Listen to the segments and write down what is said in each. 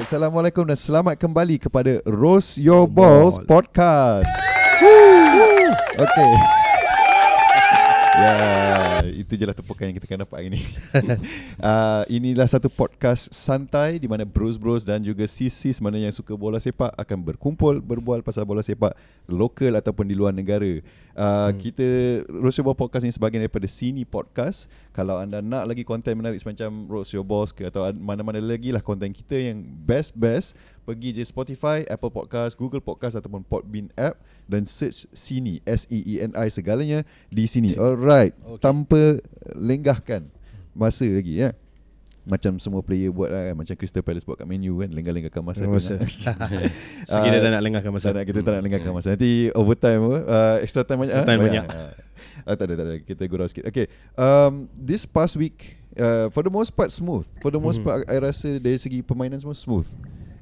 Alright, Assalamualaikum dan selamat kembali kepada Roast Your Balls Podcast. Okay. Ya, itu je lah tepukan yang kita akan dapat hari ini. uh, inilah satu podcast santai di mana bros-bros dan juga sis-sis mana yang suka bola sepak akan berkumpul berbual pasal bola sepak lokal ataupun di luar negara. Uh, hmm. Kita Roast Your Podcast ni sebahagian daripada Sini Podcast. Kalau anda nak lagi konten menarik semacam Roast Your Balls ke atau mana-mana lagi lah konten kita yang best-best pergi je Spotify, Apple Podcast, Google Podcast ataupun Podbean app dan search Sini S E E N I segalanya di sini. Alright, okay. tanpa lenggahkan masa lagi ya. Macam semua player buat lah kan Macam Crystal Palace buat kat menu kan Lenggah-lenggahkan masa oh, masa. So kita tak nak lenggahkan masa. tak, Kita tak nak lenggahkan masa. Nanti overtime uh, Extra time banyak Extra time banyak, banyak. uh, Tak ada tak ada. Kita gurau sikit. Okay um, This past week uh, For the most part smooth. For the most mm-hmm. part I rasa dari segi permainan semua smooth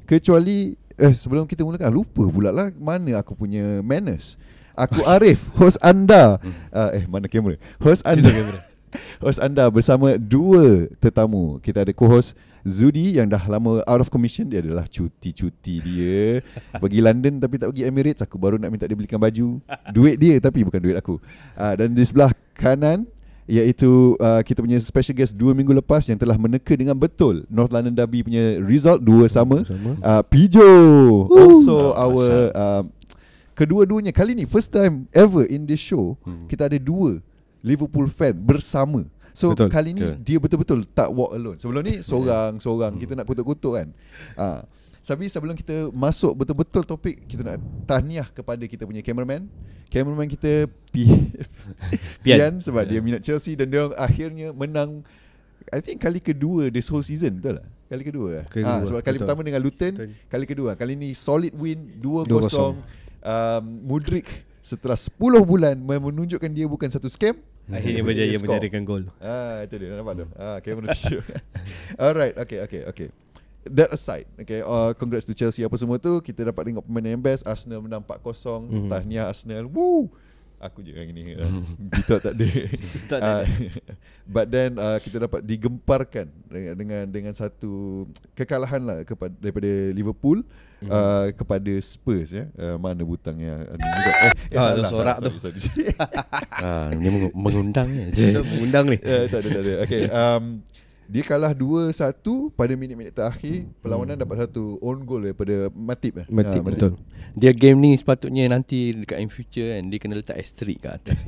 Kecuali eh sebelum kita mulakan lupa pula lah mana aku punya manners. Aku Arif, host anda. Uh, eh mana kamera? Host anda. host anda bersama dua tetamu. Kita ada co-host Zudi yang dah lama out of commission dia adalah cuti-cuti dia pergi London tapi tak pergi Emirates aku baru nak minta dia belikan baju duit dia tapi bukan duit aku uh, dan di sebelah kanan iaitu uh, kita punya special guest dua minggu lepas yang telah meneka dengan betul North London Derby punya result dua sama, sama. Uh, Pijo also uh, our uh, kedua-duanya kali ni first time ever in this show hmm. kita ada dua Liverpool fan bersama So betul. kali ni betul. dia betul-betul tak walk alone. Sebelum ni seorang-seorang kita nak kutuk-kutuk kan. Uh, tapi sebelum kita masuk betul-betul topik Kita nak tahniah kepada kita punya cameraman Cameraman kita P- Pian. Sebab yeah. dia minat Chelsea Dan dia akhirnya menang I think kali kedua this whole season Betul lah Kali kedua, lah. kedua ha, Sebab kali betul. pertama dengan Luton betul. Kali kedua. Kali ni solid win 2-0 um, Mudrik Setelah 10 bulan Menunjukkan dia bukan satu scam Akhirnya berjaya menjadikan gol. Ah Itu dia. Nampak tu? Ah, Camera show Alright Okay okay okay that aside okay uh, congrats to Chelsea apa semua tu kita dapat tengok pemain yang best Arsenal menang 4-0 mm-hmm. tahniah Arsenal woo! Aku je yang ini uh, kita tak ada. Tak uh, but then uh, kita dapat digemparkan dengan dengan dengan satu kekalahan lah kepada daripada Liverpool mm-hmm. uh, kepada Spurs ya. Uh, mana butangnya uh, juga. Eh, eh ah, salah, sorak tu. ah ni mengundang ni. Mengundang ni. Uh, tak ada tak ada. Okey um dia kalah 2-1 pada minit-minit terakhir hmm. Perlawanan dapat satu own goal daripada Matip eh. Matip, ha, betul Dia game ni sepatutnya nanti dekat in future kan Dia kena letak asterisk kat atas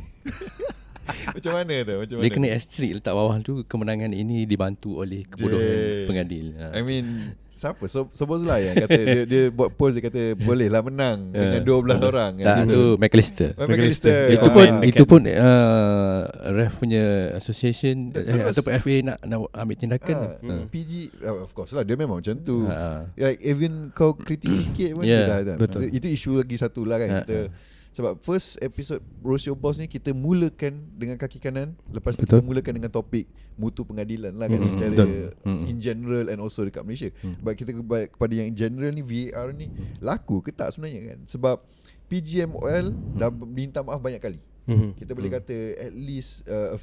Macam mana tu? Macam dia kena asterisk letak bawah tu Kemenangan ini dibantu oleh kebodohan pengadil ha. I mean Siapa? So, Sobozla yang kata dia, dia buat post dia kata boleh lah menang yeah. dengan 12 orang Tak gitu. tu McAllister. Oh, McAllister. Itu pun oh, itu pun uh, ref punya association eh, ataupun FA nak nak ambil tindakan. Uh, hmm. PG uh, of course lah dia memang macam tu. Uh, like even kau kritik sikit pun yeah, dah, dah. Betul. Itu isu lagi satu lah kan uh, kita uh. Sebab first episode Roast Your Boss ni Kita mulakan dengan kaki kanan Lepas tu Betul. kita mulakan dengan topik Mutu pengadilan lah kan mm Secara Betul. in general And also dekat Malaysia mm. But kita kepada yang in general ni VAR ni Laku ke tak sebenarnya kan Sebab PGMOL mm. Dah minta maaf banyak kali mm-hmm. Kita boleh mm. kata At least uh,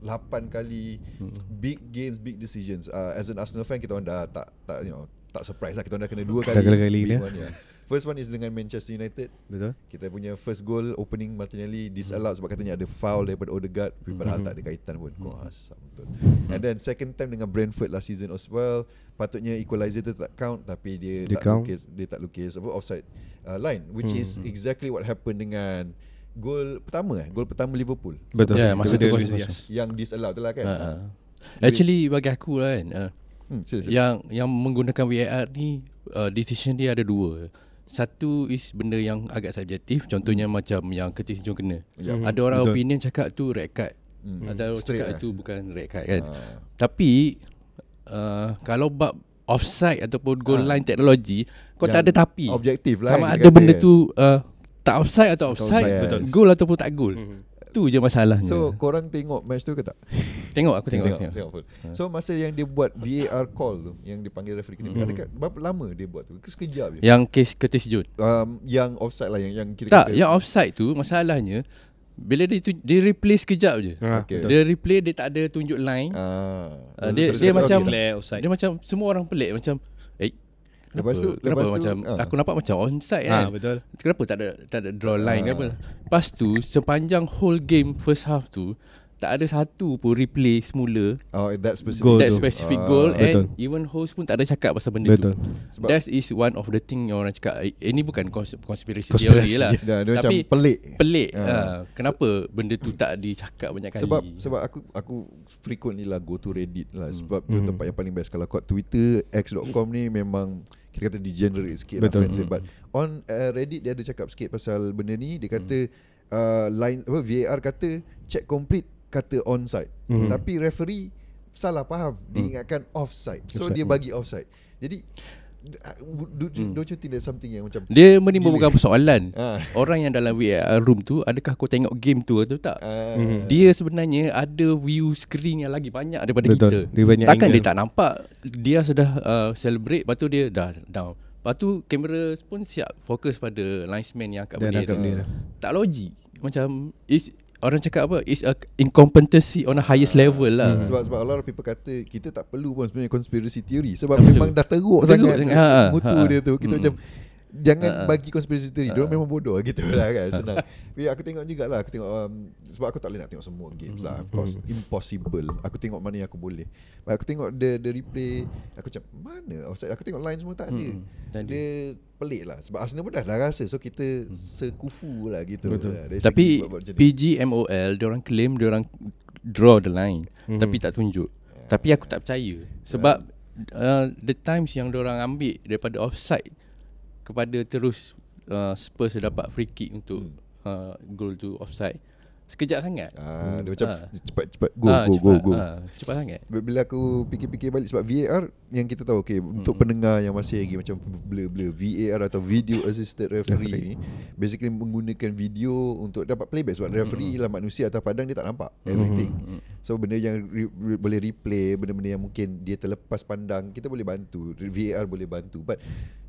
8 kali mm. Big games Big decisions uh, As an Arsenal fan Kita orang dah tak, tak you know, tak surprise lah Kita orang dah kena dua kali Dah kali-kali ni First one is dengan Manchester United. Betul. Kita punya first goal opening Martinelli disallowed sebab katanya ada foul daripada Odegaard. Tapi padahal mm-hmm. tak ada kaitan pun. Kau mm-hmm. asam betul. Mm-hmm. And then second time dengan Brentford last season as well. Patutnya equalizer tu tak count tapi dia, dia tak count. lukis. Dia tak lukis. Apa offside uh, line. Which mm-hmm. is exactly what happened dengan gol pertama eh. Gol pertama Liverpool. Betul. Ya, yeah, masa tu yes. Yang disallowed tu lah kan. Uh-huh. Uh. Actually bagi aku lah kan. Uh, hmm, sila, sila. Yang yang menggunakan VAR ni uh, decision dia ada dua. Satu is benda yang agak subjektif Contohnya hmm. macam yang Curtis Jones kena hmm. Ada orang Betul. opinion cakap tu red card hmm. Ada orang cakap lah. itu bukan red card kan ha. Tapi uh, Kalau bab offside ataupun goal ha. line teknologi Kau yang tak ada tapi Objektif lah Sama ada benda kan. tu uh, Tak offside atau offside, offside Betul. Goal ataupun tak goal hmm. Tu je masalahnya. So korang tengok match tu ke tak? tengok aku tengok. tengok, tengok. tengok. Ha. So masa yang dia buat VAR call tu yang dipanggil referee kita, mm-hmm. berapa lama dia buat tu? Sekejap je. Yang case Curtis Jones. Um, yang offside lah yang yang kita Tak, yang offside tu masalahnya bila dia tu, dia replay sekejap je. Ha, okay. Dia replay dia tak ada tunjuk line. Ah. Uh, dia dia macam dia macam semua orang pelik macam? Lepas tu, kenapa lepas macam tu, aku nampak macam onside ha, kan. betul. Kenapa tak ada tak ada draw line ha. ke apa? Lepas tu sepanjang whole game first half tu tak ada satu pun replay semula oh that specific goal that specific uh, goal betul. and even host pun tak ada cakap pasal benda betul. tu Sebab that is one of the thing yang orang cakap eh, ini bukan conspiracy theory lah yeah, dia tapi macam pelik pelik uh. Uh, kenapa benda tu tak dicakap banyak kali sebab sebab aku aku frequently lah go to reddit lah hmm. sebab tu hmm. tempat yang paling best kalau kau twitter x.com ni memang kita kata degenerate sikit Betul. lah fancy. Hmm. but on uh, reddit dia ada cakap sikit pasal benda ni dia kata hmm. uh, line apa VAR kata check complete kata onside mm-hmm. tapi referee salah faham dia mm. ingatkan offside so offside. dia bagi offside jadi do, do, mm. don't you think there's something yang macam dia menimbulkan persoalan ha. orang yang dalam VAR room tu adakah kau tengok game tu atau tak ha. mm. dia sebenarnya ada view screen yang lagi banyak daripada Betul. kita dia banyak takkan angle. dia tak nampak dia sudah uh, celebrate lepas tu dia dah down lepas tu kamera pun siap fokus pada linesman yang kat dia, dia, dia. tak logik macam is orang cakap apa is a incompetency on a highest uh, level lah. Hmm. Sebab sebab a lot of people kata kita tak perlu pun sebenarnya conspiracy theory sebab tak memang perlu. dah teruk, teruk sangat ha, ha, mutu ha, dia tu. Kita hmm. macam Jangan uh, bagi conspiracy theory uh, Diorang memang bodoh gitu lah kan. Senang. Tapi aku tengok jugalah Aku tengok um, Sebab aku tak boleh nak tengok semua games lah Of course. Mm. Impossible. Aku tengok mana yang aku boleh. But Aku tengok the, the replay Aku macam Mana? Offside. Aku tengok line semua tak ada. Mm. Dia pelik lah. Sebab Arsenal pun dah, dah rasa. So kita mm. sekufu lah gitu. Betul. Lah. Tapi PGMOL Diorang claim Diorang draw the line. Mm. Tapi tak tunjuk. Yeah. Tapi aku tak percaya. Sebab yeah. uh, The times yang diorang ambil Daripada offside kepada terus uh, Spurs dapat free kick untuk hmm. uh, goal tu offside Sekejap sangat ah, Dia macam ah. cepat cepat go, ah, go, cepat, go go ah, Cepat sangat Bila aku fikir-fikir balik Sebab VAR yang kita tahu okay, hmm. Untuk pendengar yang masih lagi Macam blur-blur VAR atau Video Assisted Referee ni Basically menggunakan video Untuk dapat playback Sebab referee hmm. lah manusia Atau padang dia tak nampak hmm. Everything hmm. So benda yang re- re- boleh replay Benda-benda yang mungkin Dia terlepas pandang Kita boleh bantu VAR boleh bantu But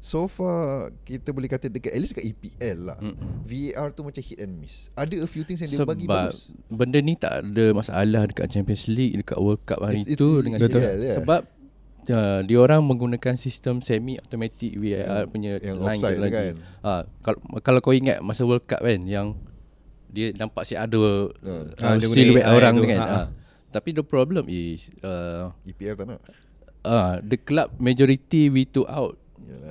So far kita boleh kata dekat at least dekat EPL lah. Mm-hmm. VAR tu macam hit and miss. Ada a few things yang dia Sebab bagi bagus. benda ni tak ada masalah dekat Champions League, dekat World Cup hari it's, tu it's dengan betul. Yeah. Sebab uh, dia orang menggunakan sistem semi automatic VAR yang, punya yang line lagi. Kan? Uh, kalau kalau kau ingat masa World Cup kan yang dia nampak si ada uh, uh, silhouette orang tu kan. Uh, tapi the problem is uh, EPL tak nak. Uh, the club majority we to out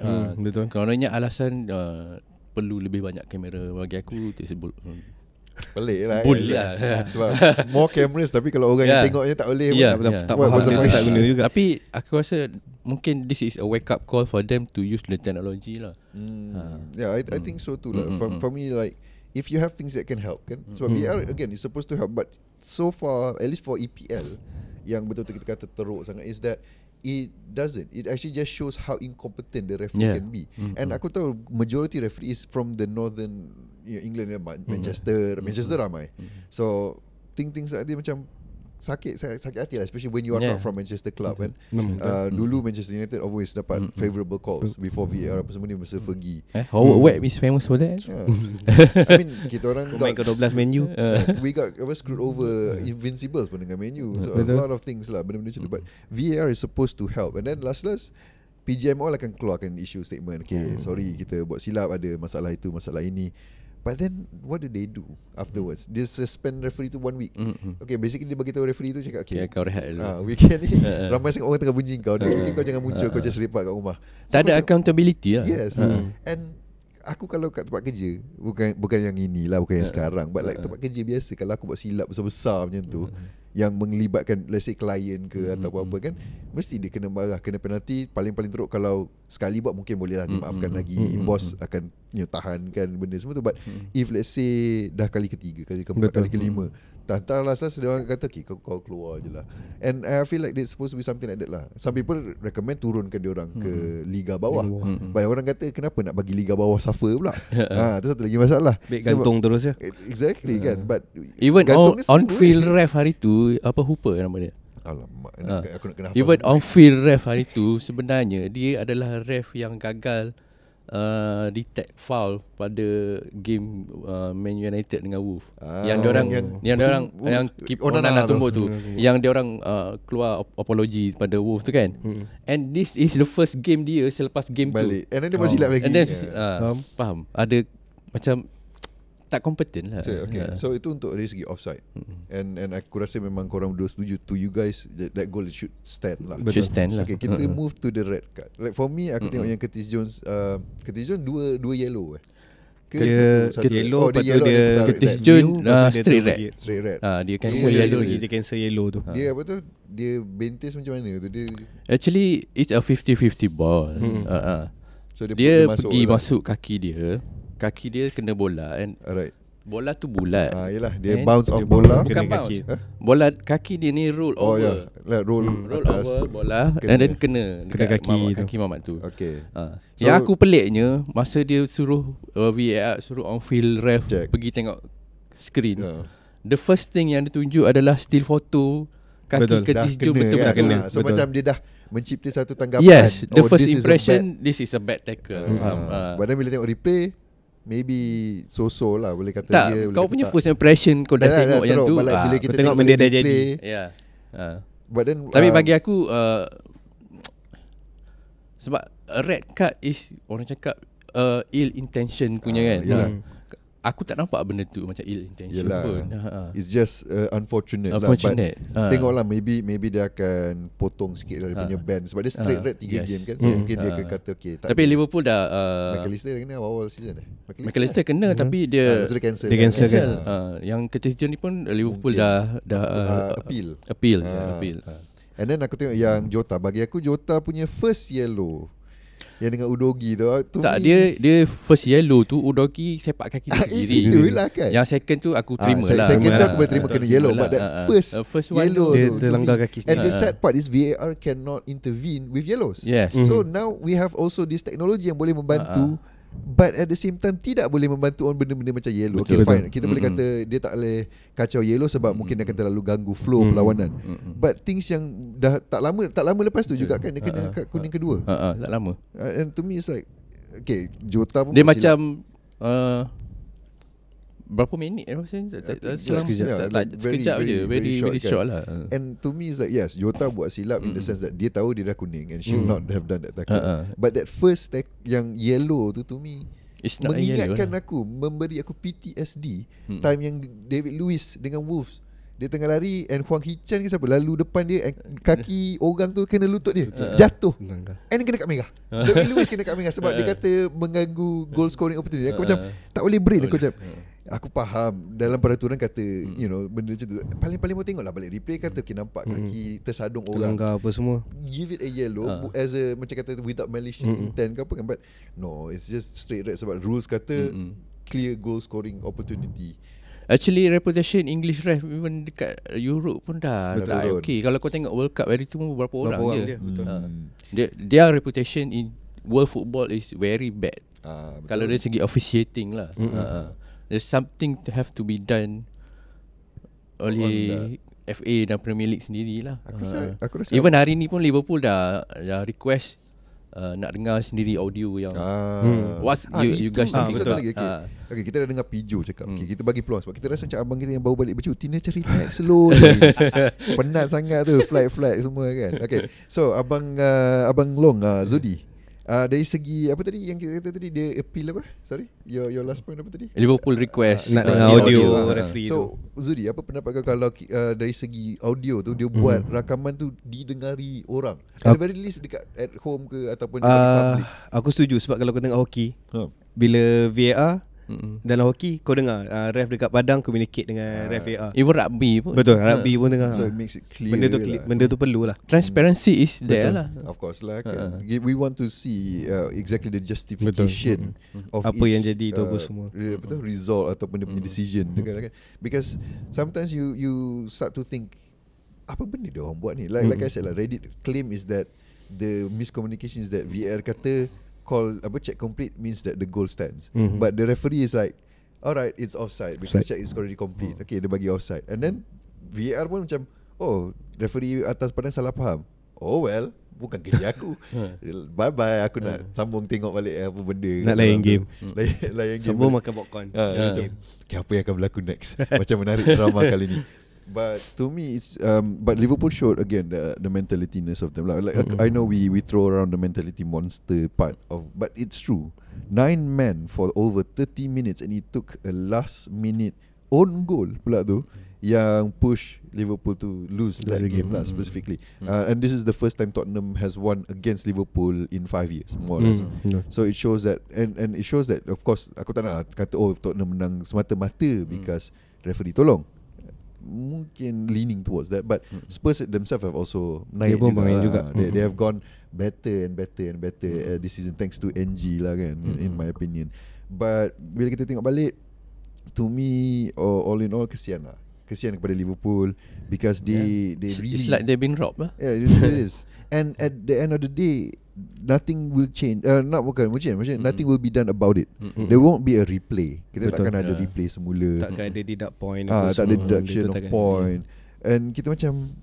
Hmm, betul. Kerana alasan uh, perlu lebih banyak kamera bagi aku tersebut. Hmm. Pelik lah Boleh kan? lah Sebab more cameras Tapi kalau orang yeah. yang tengoknya tak boleh yeah, pun, yeah. Tak, tak, tak, tak guna juga Tapi aku rasa Mungkin this is a wake up call For them to use the technology lah mm. ha. Yeah I, I hmm. think so too lah. for, hmm, for me like If you have things that can help kan Sebab mm-hmm. VR again It's supposed to help But so far At least for EPL Yang betul-betul kita kata teruk sangat Is that it doesn't it actually just shows how incompetent the referee yeah. can be mm-hmm. and aku tahu majority referee is from the northern you know, England Manchester mm-hmm. Manchester ramai mm-hmm. so think things like dia macam sakit sakit hati lah especially when you are yeah. not from Manchester club kan mm-hmm. uh, mm-hmm. dulu Manchester United always dapat mm-hmm. favorable calls before VAR apa semua ni masa Fergie eh Howard mm. Webb is famous for that yeah. I mean kita orang got, ke 12 menu uh. we got we screwed over invincibles pun dengan menu so a lot of things lah benda-benda macam tu but VAR is supposed to help and then last last PGMO akan keluarkan issue statement okay mm. sorry kita buat silap ada masalah itu masalah ini But then what do they do afterwards? They suspend referee tu one week. Mm-hmm. Okay, basically dia bagi tahu referee tu cakap okay. Yeah, kau rehat dulu. Ah, weekend ni ramai sangat orang tengah bunyi kau. Next weekend kau jangan muncul, kau just lepak kat rumah. So, tak ada accountability lah. Yes. Uh. And aku kalau kat tempat kerja, bukan bukan yang inilah, bukan yang sekarang, but like tempat kerja biasa kalau aku buat silap besar-besar macam tu, yang melibatkan let's say klien ke mm-hmm. atau apa-apa kan mesti dia kena marah kena penalti paling-paling teruk kalau sekali buat mungkin boleh lah dimaafkan mm-hmm. lagi mm-hmm. bos akan you know, tahan kan benda semua tu but mm-hmm. if let's say dah kali ketiga kali keempat kali kelima mm-hmm. Tak lah Last dia orang kata okay, kau, kau keluar je lah. And I feel like It's supposed to be something like that lah. Some people recommend Turunkan dia orang hmm. Ke liga bawah. Hmm. Banyak orang kata Kenapa nak bagi liga bawah Suffer pula? Ha, Itu satu lagi masalah. Bik gantung terus ya Exactly kan. But Even on, on field ref hari tu Apa Hooper nama dia? Alamak ha. aku nak kena Even on field ref hari tu Sebenarnya Dia adalah ref yang gagal uh, detect foul pada game uh, Man United dengan Wolf. Ah, yang dia orang yang- yang, dia orang Wolf- yang keep Onana Onana tu. tumbuk tu. yang dia orang uh, keluar ap- apology pada Wolf tu kan. And this is the first game dia selepas game Balik tu. And then dia masih silap lagi And then Yeah. uh, Faham. faham. Ada macam tak kompeten lah. So, okay. Ah. so itu untuk dari segi offside. And and aku rasa memang korang berdua setuju to you guys that, that goal should stand lah. Should stand lah. Okay, kita Uh-uh. move to the red card. Like for me, aku tengok yang Curtis Jones, uh, Curtis Jones dua dua yellow eh. Ke Dia satu- satu- yellow, oh, tu yellow dia Curtis. Jones, uh, dia straight red. pergi. straight red. Ah, dia Dia cancel yellow yellow lagi. lagi. Dia cancel yellow tu Dia apa tu? Dia bentis macam mana tu? Dia Actually it's a 50-50 ball. Uh, uh. so dia, Dia masuk pergi lah. masuk kaki dia. Kaki dia kena bola and Alright. bola tu bulat. Ah, yelah, dia And bounce off dia bola. Bukan Kena bounce. kaki. Huh? Bola kaki dia ni roll Oh ya, over. yeah. roll Roll atas. over bola Kena. and then kena dekat kaki mamat, kaki mamat tu. Okay. Ha. So- yang aku peliknya masa dia suruh uh, VAR suruh on field ref Check. pergi tengok screen. Yeah. The first thing yang dia tunjuk adalah still photo kaki Betul. Curtis Jones betul kan? dah kena. So Betul. macam dia dah mencipta satu tanggapan. Yes, the Oh, first this is impression bad- this is a bad tackle. Ah. But then bila tengok replay Maybe so-so lah Boleh kata Tak, dia boleh kau kata punya tak. first impression kau dah, Dah, dah, tengok dah, yang teruk. tu. Ah, Bila kita tengok tengok benda dah jadi. Ya. Ah. But then Tapi um, bagi aku uh, sebab a red card is orang cakap uh, ill intention punya Ah, kan. yelah. Ah. Aku tak nampak benda tu macam ill intention Yelah. pun. Ha, ha. It's just uh, unfortunate, Unfortunate. lah Ah. But Tengoklah maybe Maybe dia akan Potong sikit Dari Ah. punya ban Sebab dia straight Ah, red 3 yes. game kan So Hmm. mungkin dia Ah. akan kata okay, tak Tapi ada. Liverpool dah uh, McAllister dah kena Awal-awal season eh McAllister kena tapi Ah, dia so dia cancel Dia kan? cancel cancel. kan? Uh, yang Curtis Jones ni pun Liverpool Mungkin. dah dah uh, Ah, appeal. Appeal, Ah. yeah, appeal. Uh. And then aku tengok yang Jota Bagi aku Jota punya first yellow Yang dengan Udogi tu to Tak me- dia dia first yellow tu Udogi sepak kaki dia Ah, sendiri. itulah kan. Yang second tu aku Ah, terima se- lah. Second tu Ah, aku boleh terima ah, kena terima yellow lah. But that Ah, ah. first, The first one yellow Dia terlanggar kaki And the sendiri. sad part is VAR cannot intervene with yellows Yes. So now we have also this technology yang boleh membantu But at the same time Tidak boleh membantu on benda-benda macam yellow. Betul, Okay betul. fine. Kita boleh Mm-mm. kata Dia tak boleh kacau yellow Sebab mungkin dia akan terlalu ganggu flow perlawanan. Mm-mm. But things yang Dah tak lama Tak lama lepas tu juga kan Dia kena Ah, kad kuning kedua. Ha ah, tak lama. Uh, And to me it's like Okay Jota pun Dia macam uh, berapa minit eh selang, yeah, like very- sekejap very- je. very Very short very kan. short lah. And to me it's like Yes Jota buat silap In the sense that Dia tahu dia dah kuning And should Mm. not have done that tackle Uh-uh. But that first tack Yang yellow tu To me It's not Mengingatkan lah. aku Memberi aku PTSD Hmm. Time yang David Lewis Dengan Wolves dia tengah lari And Huang Hichan ke siapa Lalu depan dia and Kaki orang tu Kena lutut dia Jatuh Melanggar. And kena kat merah David Lewis kena kat merah Sebab dia kata Mengganggu Goal scoring opportunity Aku macam Tak boleh brain Aku macam Aku faham Dalam peraturan kata You know Benda macam tu Paling-paling mau tengok lah Balik replay kata Okay nampak kaki Tersadung orang Terlanggar apa semua Give it a yellow Ah. uh. As a Macam kata Without malicious intent ke apa kan But No It's just straight red Sebab rules kata Clear goal scoring opportunity Actually reputation English ref even dekat Europe pun dah Dah tak okay. Kalau kau tengok World Cup hari tu pun berapa orang orang je. dia, betul. Ha. Dia their reputation in world football is very bad. ah, betul. Kalau dari segi officiating lah. Ha. There's something to have to be done oleh FA dan Premier League sendirilah. Aku rasa, Ha. aku rasa Even hari ni pun Liverpool dah dah request uh, nak dengar sendiri audio yang Ah. Hmm. What's you- you itu guys satu lagi, okay. Ah. okay, kita dah dengar Pijo cakap. Hmm. Okay, kita bagi peluang sebab kita rasa macam abang kita yang baru balik bercuti ni macam relax slow. Penat sangat tu flight-flight semua kan. Okay. So abang uh, abang Long uh, Zudi. Uh, dari segi apa tadi yang kita kata tadi dia appeal apa? Sorry. Your your last point apa tadi? Liverpool request Nak uh, dengar sendiri audio Ah, referee So Zudi apa pendapat kau kalau uh, dari segi audio tu dia buat Hmm. rakaman tu didengari orang. At the very least dekat at home ke ataupun dekat Ah, public. Aku setuju sebab kalau kau tengok hoki Ha. Bila VAR Mm-mm. Dalam hoki Kau dengar uh, Ref dekat padang Communicate dengan ref VAR Even rugby pun Betul Rugby pun dengar So it makes it clear. Benda tu lah. clear, Benda tu perlu lah Transparency is there Betul. lah Of course lah Uh-uh. kan. We want to see uh, exactly the justification of Apa each, yang jadi tu apa semua. re- apa tu result ataupun dia punya decision kan, kan. Because sometimes you you start to think apa benda dia orang buat ni? Like like I said lah Reddit claim is that the miscommunication is that VR kata call apa check complete means that the goal stands. Mhm. But the referee is like alright it's offside because Offside. check is already complete. Okay dia bagi offside. And then VR pun macam oh referee atas padang salah faham. Oh well Bukan kerja aku Bye bye Aku nak sambung tengok balik Apa benda Nak layan game. Layan, layan game Sambung makan popcorn. ha, Ya. macam, okay, Apa yang akan berlaku next Macam menarik drama kali ni But to me it's um, But Liverpool showed again The the mentalityness of them Like, like I know we we throw around the mentality monster part of But it's true Nine men for over 30 minutes And it took a last minute Own goal pula tu Yang push Liverpool to lose that game game. lah specifically uh, And this is the first time Tottenham has won Against Liverpool In five years More or less Mm, no. So it shows that and and it shows that of course aku tak nak lah kata oh Tottenham menang semata-mata because referee tolong. Mungkin leaning towards that but Spurs themselves have also naik pun juga, lah. juga. They, they have gone better and better and better uh, this season thanks to NG lah kan in, in my opinion. But bila kita tengok balik to me all, all in all kesian lah. Kesian kepada Liverpool because they they It's, really it's like they've been robbed lah. Yeah, it, it is. And at the end of the day, nothing will change. Uh, not bukan, bukan, maksudnya nothing will be done about it. Mm-mm. There won't be a replay. Kita Betul. takkan ada Yeah. replay semula. Takkan ada deduct point Ah, tak ada deduction Dia of point. And kita macam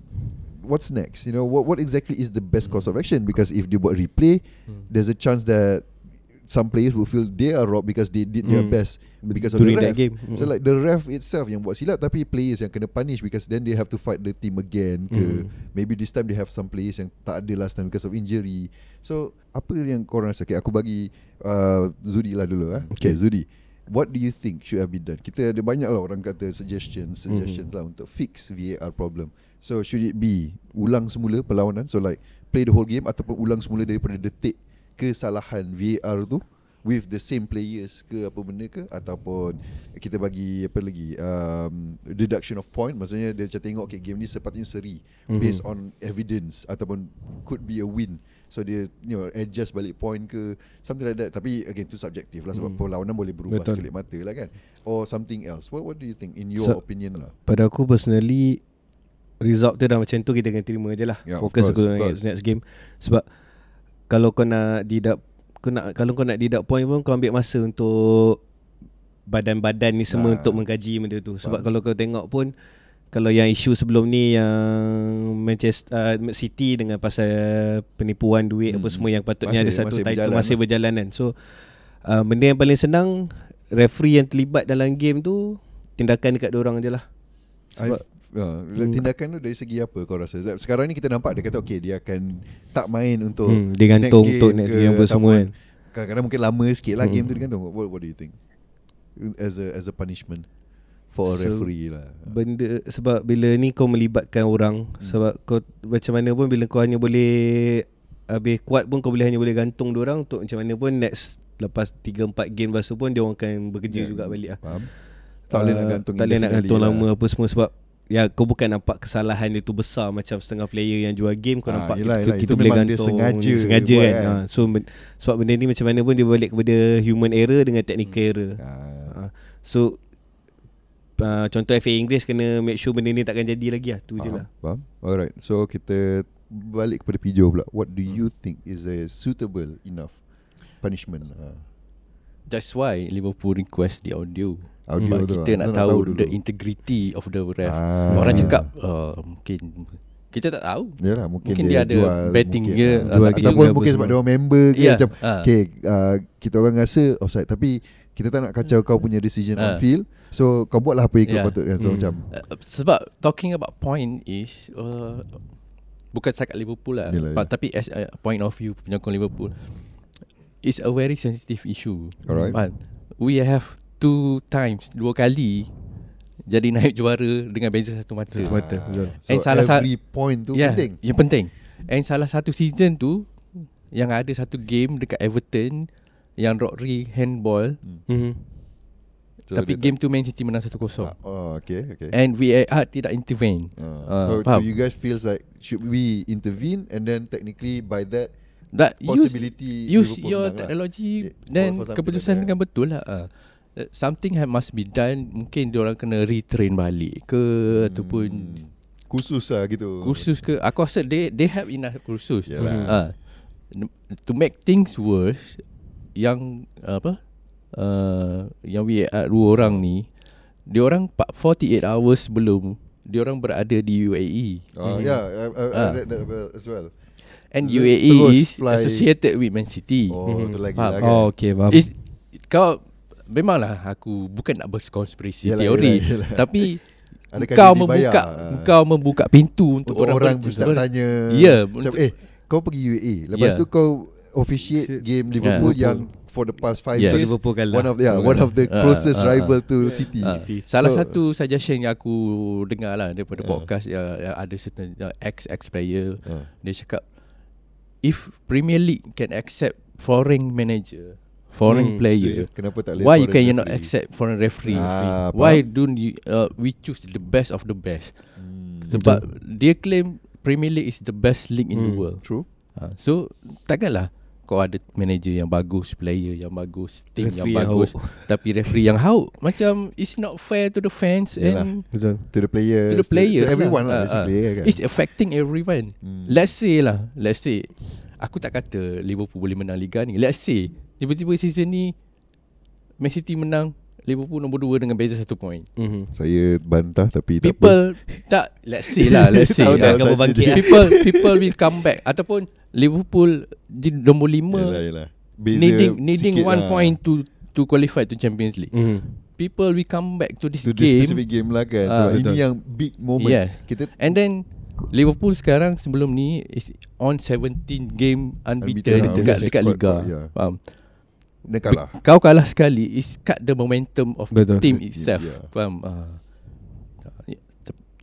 what's next? You know, what what exactly is the best course of action? Because if they buat replay, there's a chance that some players will feel they are robbed because they did their Mm. best because of During the that ref. game. So Mm. like the ref itself yang buat silap tapi players yang kena punish because then they have to fight the team again ke Mm. maybe this time they have some players yang tak ada last time because of injury. So apa yang korang rasa? Okay, aku bagi uh, Zudi lah dulu eh. Okay. Okay. Zudi. What do you think should have been done? Kita ada banyak lah orang kata suggestions, suggestions lah untuk fix VAR problem. So should it be ulang semula perlawanan? So like play the whole game ataupun ulang semula daripada detik kesalahan VAR tu with the same players ke apa benda ke ataupun kita bagi apa lagi um, deduction of point maksudnya dia macam tengok okay game ni sepatutnya seri mm-hmm. based on evidence ataupun could be a win so dia you know adjust balik point ke something like that tapi again tu subjective lah sebab Mm. perlawanan boleh berubah Betul. sekelip mata lah kan or something else what what do you think in your So- opinion lah Pada aku personally Result tu dah macam tu Kita kena terima je lah Yeah, Fokus course, next, course. next game Sebab Kalau kau nak deduct kau nak, Kalau kau nak deduct point pun Kau ambil masa untuk Badan-badan ni semua Ah. Untuk mengkaji benda tu Sebab Faham. kalau kau tengok pun Kalau yang isu sebelum ni Yang Manchester uh, City Dengan pasal Penipuan duit Hmm. Apa semua Yang patutnya Masih- ada satu masih title berjalan Masih berjalan kan So uh, Benda yang paling senang Referee yang terlibat dalam game tu Tindakan dekat orang je lah I've, Sebab- uh, Hmm. tindakan tu dari segi apa kau rasa sekarang ni kita nampak dia kata okay dia akan tak main untuk Hmm, dia gantung untuk next game apa semua kan. kadang-kadang mungkin lama sikit lah Hmm. game tu dia gantung what, what do you think as a as a punishment for a So, referee lah Benda sebab bila ni kau melibatkan orang Hmm. sebab kau macam mana pun bila kau hanya boleh habis kuat pun kau boleh hanya boleh gantung dia orang untuk macam mana pun next lepas 3 4 game lepas tu pun dia orang akan bekerja Yeah. juga balik lah. faham tak boleh nak Ah, gantung Tak boleh nak gantung lah. lama apa semua sebab Ya kau bukan nampak kesalahan dia tu besar Macam setengah player yang jual game Kau Ah, nampak yelah, yelah. kita boleh memang dia gantung sengaja sengaja kan, kan. Ha, So ben- sebab benda ni macam mana pun Dia balik kepada human error Dengan technical error. Ah, Ha, So uh, Contoh FA English Kena make sure benda ni takkan jadi lagi lah. Tu je faham, lah faham? Alright so kita balik kepada Pijo pula. What do you think is a suitable enough punishment? Ah, That's why Liverpool request the audio. Audio Sebab kita lah. nak nak tahu, tahu dulu. the integrity of the ref. Ah. Orang cakap uh, mungkin kita tak tahu. Yalah mungkin, Mungkin dia, dia ada jual betting mungkin, dia, ah. jual Ataupun ke apa mungkin sebab dia orang member ke Ya, Macam ah. Okay uh, Kita orang rasa offside Tapi kita tak nak kacau kau punya decision on Ah. field So kau buatlah apa yang kau Ya. patut kan So Hmm. macam Uh, sebab talking about point is uh, bukan setakat Liverpool lah, Yelah, but ya. tapi as a point of view penyokong Liverpool is a very sensitive issue. Alright. But we have two times dua kali jadi naik juara dengan beza satu mata. Satu mata betul. So And salah sa- every point tu yeah, penting Yang penting. And salah satu season tu yang ada satu game dekat Everton yang Rodri handball mm-hmm. so tapi game tu Man City menang 1-0. tak- Oh okay, okay. And VAR tidak intervene. Uh, Ah, so faham. do you guys feels like Should we intervene And then technically By that That use Possibility use Liverpool your lah. technology for- dan for something keputusan dengan betul lah. Uh. Something have must be done. Mungkin dia orang kena retrain balik ke Hmm. ataupun Khusus lah gitu kursus ke. Aku rasa they they have enough kursus. Yalah Uh, to make things worse yang apa? Uh, yang VAR dua orang ni dia orang 48 hours sebelum dia orang berada di UAE. Oh yeah I, I, I Ah. read that well as well And UAE is fly. associated with Man City. Oh, Mhm. tu lagi Faham. lah kan. Oh okay faham Is kau memanglah aku bukan nak berkonspirasi teori tapi Adakah kau membuka Ah. kau membuka pintu untuk, Untuk orang, orang tanya Ya, Macam untuk- eh Kau pergi UAE Lepas Ya. tu kau Officiate game Liverpool Yeah. Yang for the past 5 Yeah. years Liverpool kalah. One of yeah, One of the kalah. closest Ah, ah, rival to City Ah, salah So- satu suggestion yang aku dengar lah daripada Ah. podcast yang, yang ada certain uh, ex ex player Ah. dia cakap if Premier League can accept foreign manager, foreign Hmm, player, Kenapa tak boleh why you can you not referee? accept foreign referee? Ah, why faham. don't you uh, we choose the best of the best? Hmm, Sebab dia claim Premier League is the best league in the Hmm. world. True Ha, so takkanlah kau ada manager yang bagus, player yang bagus, team yang Referee yang bagus, tapi referee yang hauk. Macam it's not fair to the fans Yalah. and Betul To the players to the players To everyone lah. lah, Ah, kan? it's affecting everyone. Hmm. Let's say lah, let's say aku tak kata Liverpool boleh menang liga ni. Let's say tiba-tiba season ni Man City menang Liverpool nombor 2 dengan beza satu point. Mhm. Saya bantah tapi tak. People tak let's say lah, let's say. Tahu ah, lah. people people will come back ataupun Liverpool di nombor 5 Yelah, yelah. Beza needing needing sikit one lah. point to to qualify to Champions League. Mhm. People will come back to this To this game specific game lah kan Ah, Sebab betul. ini yang big moment Yeah. Kita and then Liverpool sekarang sebelum ni is on 17 game unbeaten, Unbeaten, dekat ah, dekat liga. yeah. Faham? Dia kalah Kau kalah sekali is cut the momentum of Betul. team itself. Yeah. Faham? Ah.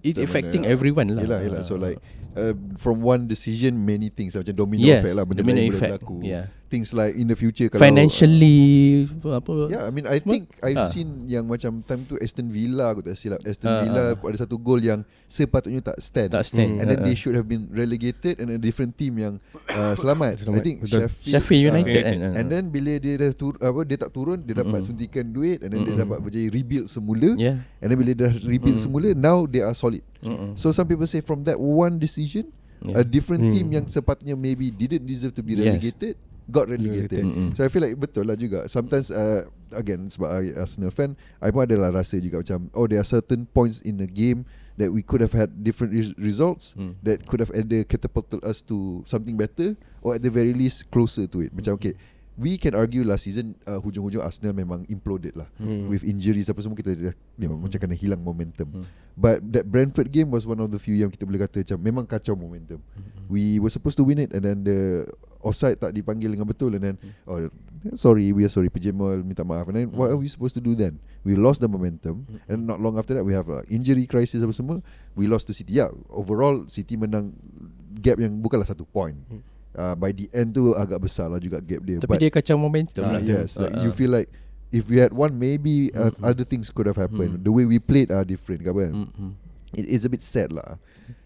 It's affecting mana- everyone lah. Yelah yelah. So like uh, From one decision Many things. Macam domino Yes, effect lah Benda domino lain boleh effect, berlaku. Yeah. Things like in the future kalau, financially apa Yeah, I mean I think I've Ah. seen yang macam time tu Aston Villa aku tak silap Aston Ah, Villa ah. ada satu gol yang sepatutnya tak stand. tak stand. And then Ah, they should have been relegated and a different team yang uh, selamat. I Selamat, think betul. Sheffield, Sheffield United kan. And then bila dia dah tur, apa dia tak turun dia dapat Mm-mm. suntikan duit and then dia Mm-mm. dapat berjaya rebuild semula. yeah. And then bila dia dah rebuild Mm-mm. semula now they are solid. Mm-mm. So some people say from that one decision Yeah. a different Mm. team yang sepatutnya maybe didn't deserve to be Yes. Got relegated. Mm-mm. So I feel like betul lah juga. Sometimes uh, again sebab I Arsenal fan, I pun adalah rasa juga macam oh there are certain points in the game that we could have had different res- results Hmm. that could have either catapulted us to something better or at the very least closer to it. Macam okay, we can argue last season uh, hujung-hujung Arsenal memang imploded lah. Hmm. With injuries apa semua kita dah you know, macam kena hilang momentum. Hmm. But that Brentford game was one of the few yang kita boleh kata macam memang kacau momentum. Hmm. We were supposed to win it and then the offside tak dipanggil dengan betul and then Hmm. oh sorry we are sorry PJ Mall minta maaf and then what are we supposed to do then? We lost the momentum Hmm. and not long after that we have a injury crisis apa semua. We lost to City. Yeah, overall City menang gap yang bukanlah satu point. Uh, by the end tu agak besar lah juga gap dia. Tapi dia kacau momentum Ah, lah. yes, like Ah, you ah. feel like if we had one, maybe uh, other things could have happened. Mm. The way we played are different, kan? Mm-mm. It, it's a bit sad lah.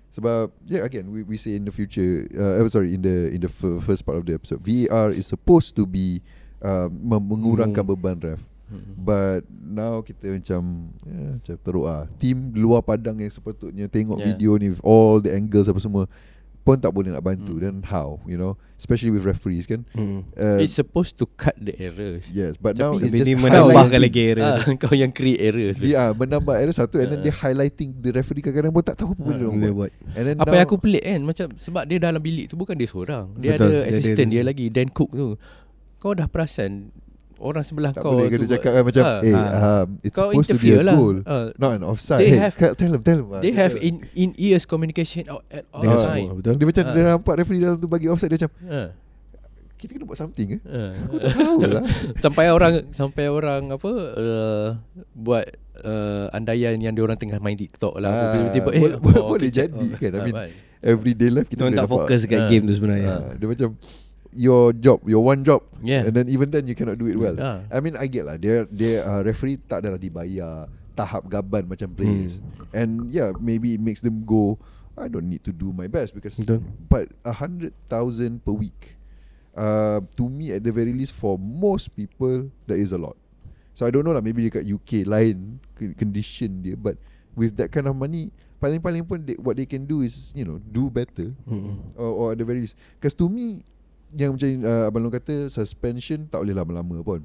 Sebab yeah, again we we say in the future, uh, sorry in the in the f- first part of the episode, VAR is supposed to be uh, mengurangkan Hmm. beban ref. Mm-mm. But now kita macam yeah, macam teruk ah. Team luar padang yang sepatutnya tengok Yeah. video ni with all the angles apa semua pun tak boleh nak bantu. Mm. Then how, you know? Especially with referees kan. Hmm. Uh, It's supposed to cut the errors. Yes, but Tapi now it's just dia menambahkan lagi error Ah, kau yang create errors. Dia ah, menambah error satu and then Ah. dia highlighting the referee kadang-kadang pun tak tahu apa benda Ah. dia Dia buat. And then Apa now, yang aku pelik kan Macam sebab dia dalam bilik tu Bukan dia seorang Dia Betul, ada dia assistant dia, dia- lagi Dan Cook tu Kau dah perasan Orang sebelah tak kau boleh kena cakap kan macam Ah. eh Ah. um, it's Kau supposed to be a interfere lah goal. Ah, Not an offside. They Hey, have- tell him, tell ah. They have in in ears communication out at all time betul. Dia macam Ah. dia nampak referee dalam tu bagi offside dia macam Ah, kita kena buat something eh. ah. Aku tak tahu lah. Sampai orang Sampai orang apa uh, Buat uh, Andaian yang dia orang tengah main TikTok lah Ah, Tiba-tiba boleh- oh, boleh- okay, jadi kan, I ah, mean. Everyday life kita tak fokus kat Ah. game tu sebenarnya. Dia macam your job, your one job Yeah. and then even then you cannot do it well. Ah. I mean I get lah dia dia uh, referee tak adalah dibayar tahap gaban macam players. And yeah, maybe it makes them go I don't need to do my best because Betul. but a hundred thousand per week. Uh, to me at the very least for most people that is a lot. So I don't know lah maybe dekat UK lain condition dia but with that kind of money paling-paling pun they, what they can do is you know do better Hmm. or, or at the very least because to me yang macam uh, abang Long kata suspension tak boleh lama-lama pun.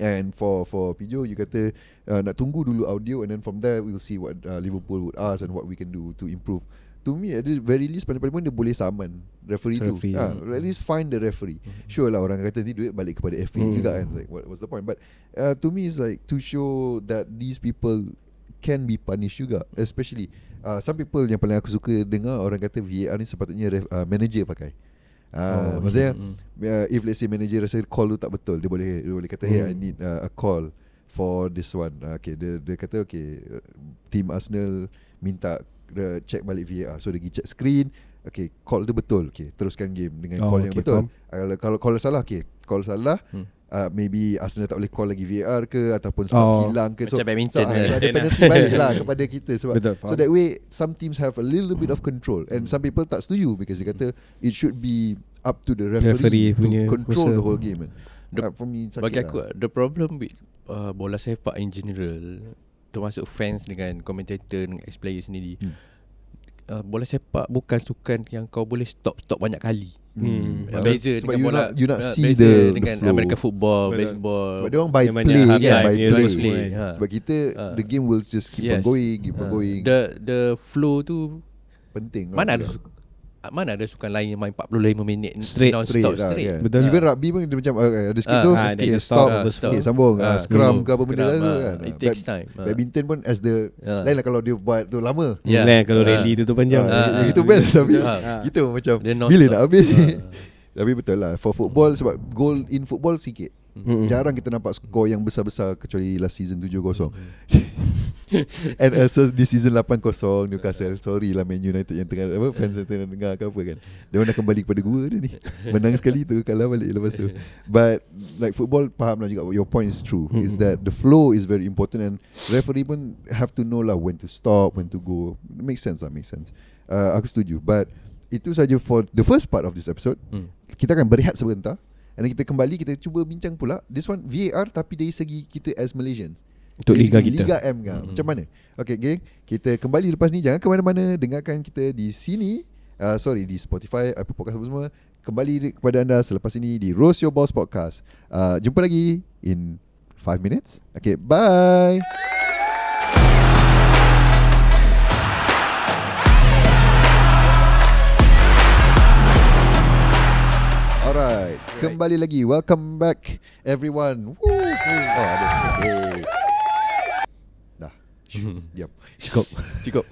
And for for Pijo you kata uh, nak tunggu dulu audio and then from there we'll see what uh, Liverpool would ask and what we can do to improve. To me at the very least Paling-paling pun dia boleh saman Referee tu. Referee, ha, yeah. At least find the referee. Sure lah orang kata Nanti duit balik kepada FA Hmm. juga kan. Like what, what's the point? But uh, to me it's like To show that these people Can be punished juga. Especially uh, Some people yang paling aku suka dengar Orang kata VAR ni sepatutnya ref, uh, Manager pakai Uh, Oh, maksudnya mm, uh, if let's say manager rasa call tu tak betul dia boleh dia boleh kata hey I Hmm. need uh, a call for this one. Uh, okay dia dia kata okay uh, team Arsenal minta uh, check balik VAR so dia pergi check screen. Okay call dia betul. Okay teruskan game dengan Oh, call yang okay, betul. faham. kalau kalau call salah okay call salah. Hmm. Uh, maybe Arsenal tak boleh call lagi VAR ke ataupun sub Oh. hilang ke so, Macam badminton so, so ada penalty balik lah kepada kita sebab Betul, so that way some teams have a little bit of control and some people tak setuju because dia kata it should be up to the referee, Referee to punya control the whole game. The- uh, for me sakit Bagi lah. aku The problem with uh, Bola sepak in general Termasuk fans dengan Commentator Dengan ex-player sendiri Hmm. uh, Bola sepak Bukan sukan Yang kau boleh stop-stop banyak kali Hmm. Uh, Beza Sebab dengan you bola not- you not uh, see beza the- the dengan flow. American football Betul. Baseball Sebab dia orang by play half kan, yeah, by play. play. Ha. Sebab kita Ah. the game will just keep on Yes. going, keep on Uh, going. The the flow tu Penting. Mana lah ada juga. su- mana ada sukan lain yang main 45 minit Straight, non-stop straight lah, straight. kan. Betul. Even rugby pun dia macam uh, ada sikit Ah, tu, ah, okay, dia stop, stop, ah, okay, stop. sambung, ah, Ah, scrum hmm. ke apa benda lah tu ah, kan. it Ah, takes time. Ah. Badminton pun as the Ah. lain lah kalau dia buat tu lama. Yeah. Lain kalau Ah. rally tu tu panjang. Ah, Ah, Itu ah. best tapi Ah. kita macam bila nak habis ni. Ah. Tapi betul lah For football Sebab goal in football sikit Mm-mm. Jarang kita nampak skor yang besar-besar Kecuali last season 7-0 And also di season 8-0 Newcastle Sorry lah Man United yang tengah apa, Fans yang tengah dengar ke apa kan. Dia orang dah kembali kepada gua dia ni. Menang sekali tu Kalah balik lepas tu. But Like football Faham lah juga Your point is true. Is that the flow is very important And referee pun Have to know lah When to stop When to go. Makes sense lah Makes sense. Uh, Aku setuju. But Itu saja for The first part of this episode. Hmm. kita akan berehat sebentar and then kita kembali kita cuba bincang pula. This one VAR tapi dari segi kita as Malaysians. Untuk Dari liga kita. Liga M kan. Mhm. macam mana? Okay geng kita kembali lepas ni. Jangan ke mana-mana. Dengarkan kita di sini. Uh, sorry di Spotify Apple Podcast apa semua. Kembali kepada anda selepas ini di Roast Your Boss Podcast. Uh, jumpa lagi in 5 minutes. Okay bye Alright, kembali lagi. Welcome back everyone. Woo. Oh, ada. Hey. Dah. Diam. Cukup. Cukup.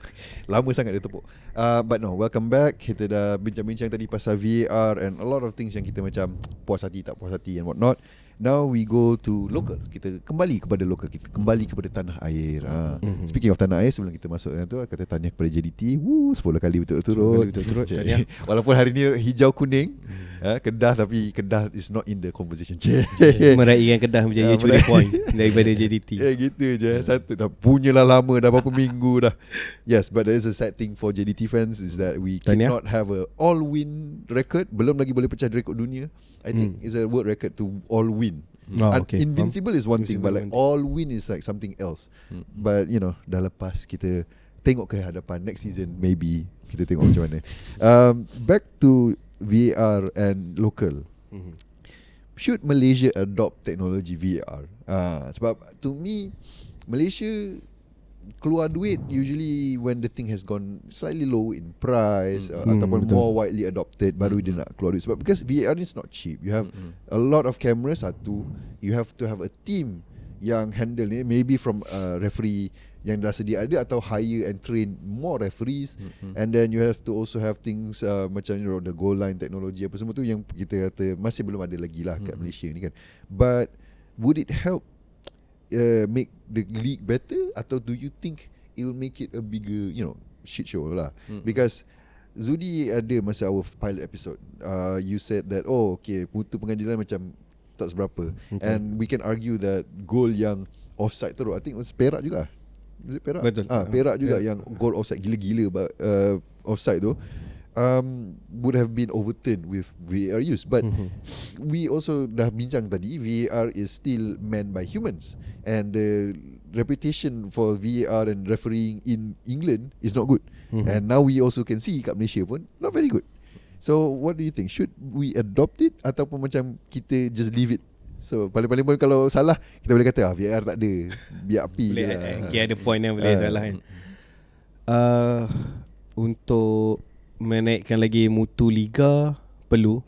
Lama sangat dia tepuk. Uh, but no, welcome back. Kita dah bincang-bincang tadi pasal VAR and a lot of things yang kita macam puas hati tak puas hati and what not. Now we go to local. Kita kembali kepada local. Kita kembali kepada tanah air. Uh, Mhm. Speaking of tanah air sebelum kita masuk yang tu kata tanya kepada JDT. Woo, 10 kali betul-betul. 10 kali betul-betul, Cik. tahniah. Walaupun hari ni hijau kuning eh, Kedah tapi Kedah is not in the conversation. Meraihkan Kedah Ah, menjadi curi meraih. point daripada JDT. Ya gitu je Satu dah punya lah lama Dah berapa minggu dah Yes but there is a sad thing For JDT fans Is that we Tahniah. cannot have a All win record Belum lagi boleh pecah rekod dunia I think it's a world record To all win Oh, Un- okay. Invincible is one thing But like Invincible all win Is like something else. But you know Dah lepas kita Tengok ke hadapan Next season Maybe Kita tengok macam mana. Um, Back to VAR and local. Mhm. should Malaysia adopt technology VAR? Ah, sebab to me Malaysia keluar duit usually when the thing has gone slightly low in price uh, Hmm, ataupun betul. more widely adopted baru dia nak keluar duit. Sebab because VAR is not cheap. You have a lot of cameras satu you have to have a team yang handle ni maybe from a referee yang dah sedia ada atau hire and train more referees. And then you have to also have things uh, macam you know, the goal line technology apa semua tu yang kita kata masih belum ada lagi lah kat Malaysia ni kan. But would it help uh, make the league better? Atau do you think it'll make it a bigger you know shit show lah? Because Zudi ada masa our pilot episode. Uh, you said that oh okay putu pengadilan macam tak seberapa. Betul. and we can argue that goal yang offside teruk I think it was Perak juga Is it Perak? Betul. Ah, Perak juga yang goal offside gila-gila but, uh, offside tu um, would have been overturned with VAR use but Mhm. we also dah bincang tadi VAR is still manned by humans and the reputation for VAR and refereeing in England is not good Mhm. and now we also can see kat Malaysia pun not very good so what do you think should we adopt it ataupun macam kita just leave it so paling-paling pun kalau salah kita boleh kata ah VAR tak ada biar api Boleh je eh, lah. okay, ada point yang boleh Ah. salah kan. Uh, untuk menaikkan lagi mutu liga perlu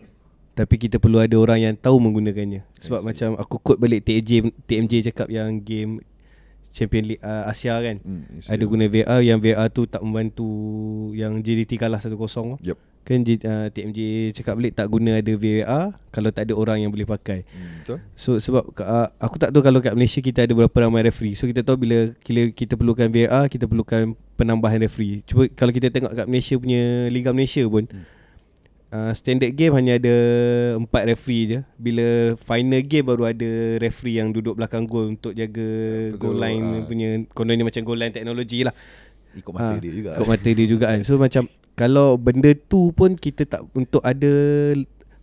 tapi kita perlu ada orang yang tahu menggunakannya. Sebab macam aku quote balik TMJ TMJ cakap yang game Champion League uh, Asia kan. Hmm, ada guna VR yang VR tu tak membantu yang JDT kalah 1-0 tu. Yep. Kan uh, TMJ cakap balik tak guna ada VR kalau tak ada orang yang boleh pakai. Hmm, betul. So sebab uh, aku tak tahu kalau kat Malaysia kita ada berapa ramai referee. So kita tahu bila kita, kita perlukan VR, kita perlukan penambahan referee. Cuba kalau kita tengok kat Malaysia punya Liga Malaysia pun hmm. uh, standard game hanya ada empat referee je. Bila final game baru ada referee yang duduk belakang gol untuk jaga betul. goal line Ah. punya kononnya macam goal line teknologi lah. Ikut mata Ah, dia juga. Ikut mata dia juga kan So macam Kalau benda tu pun Kita tak Untuk ada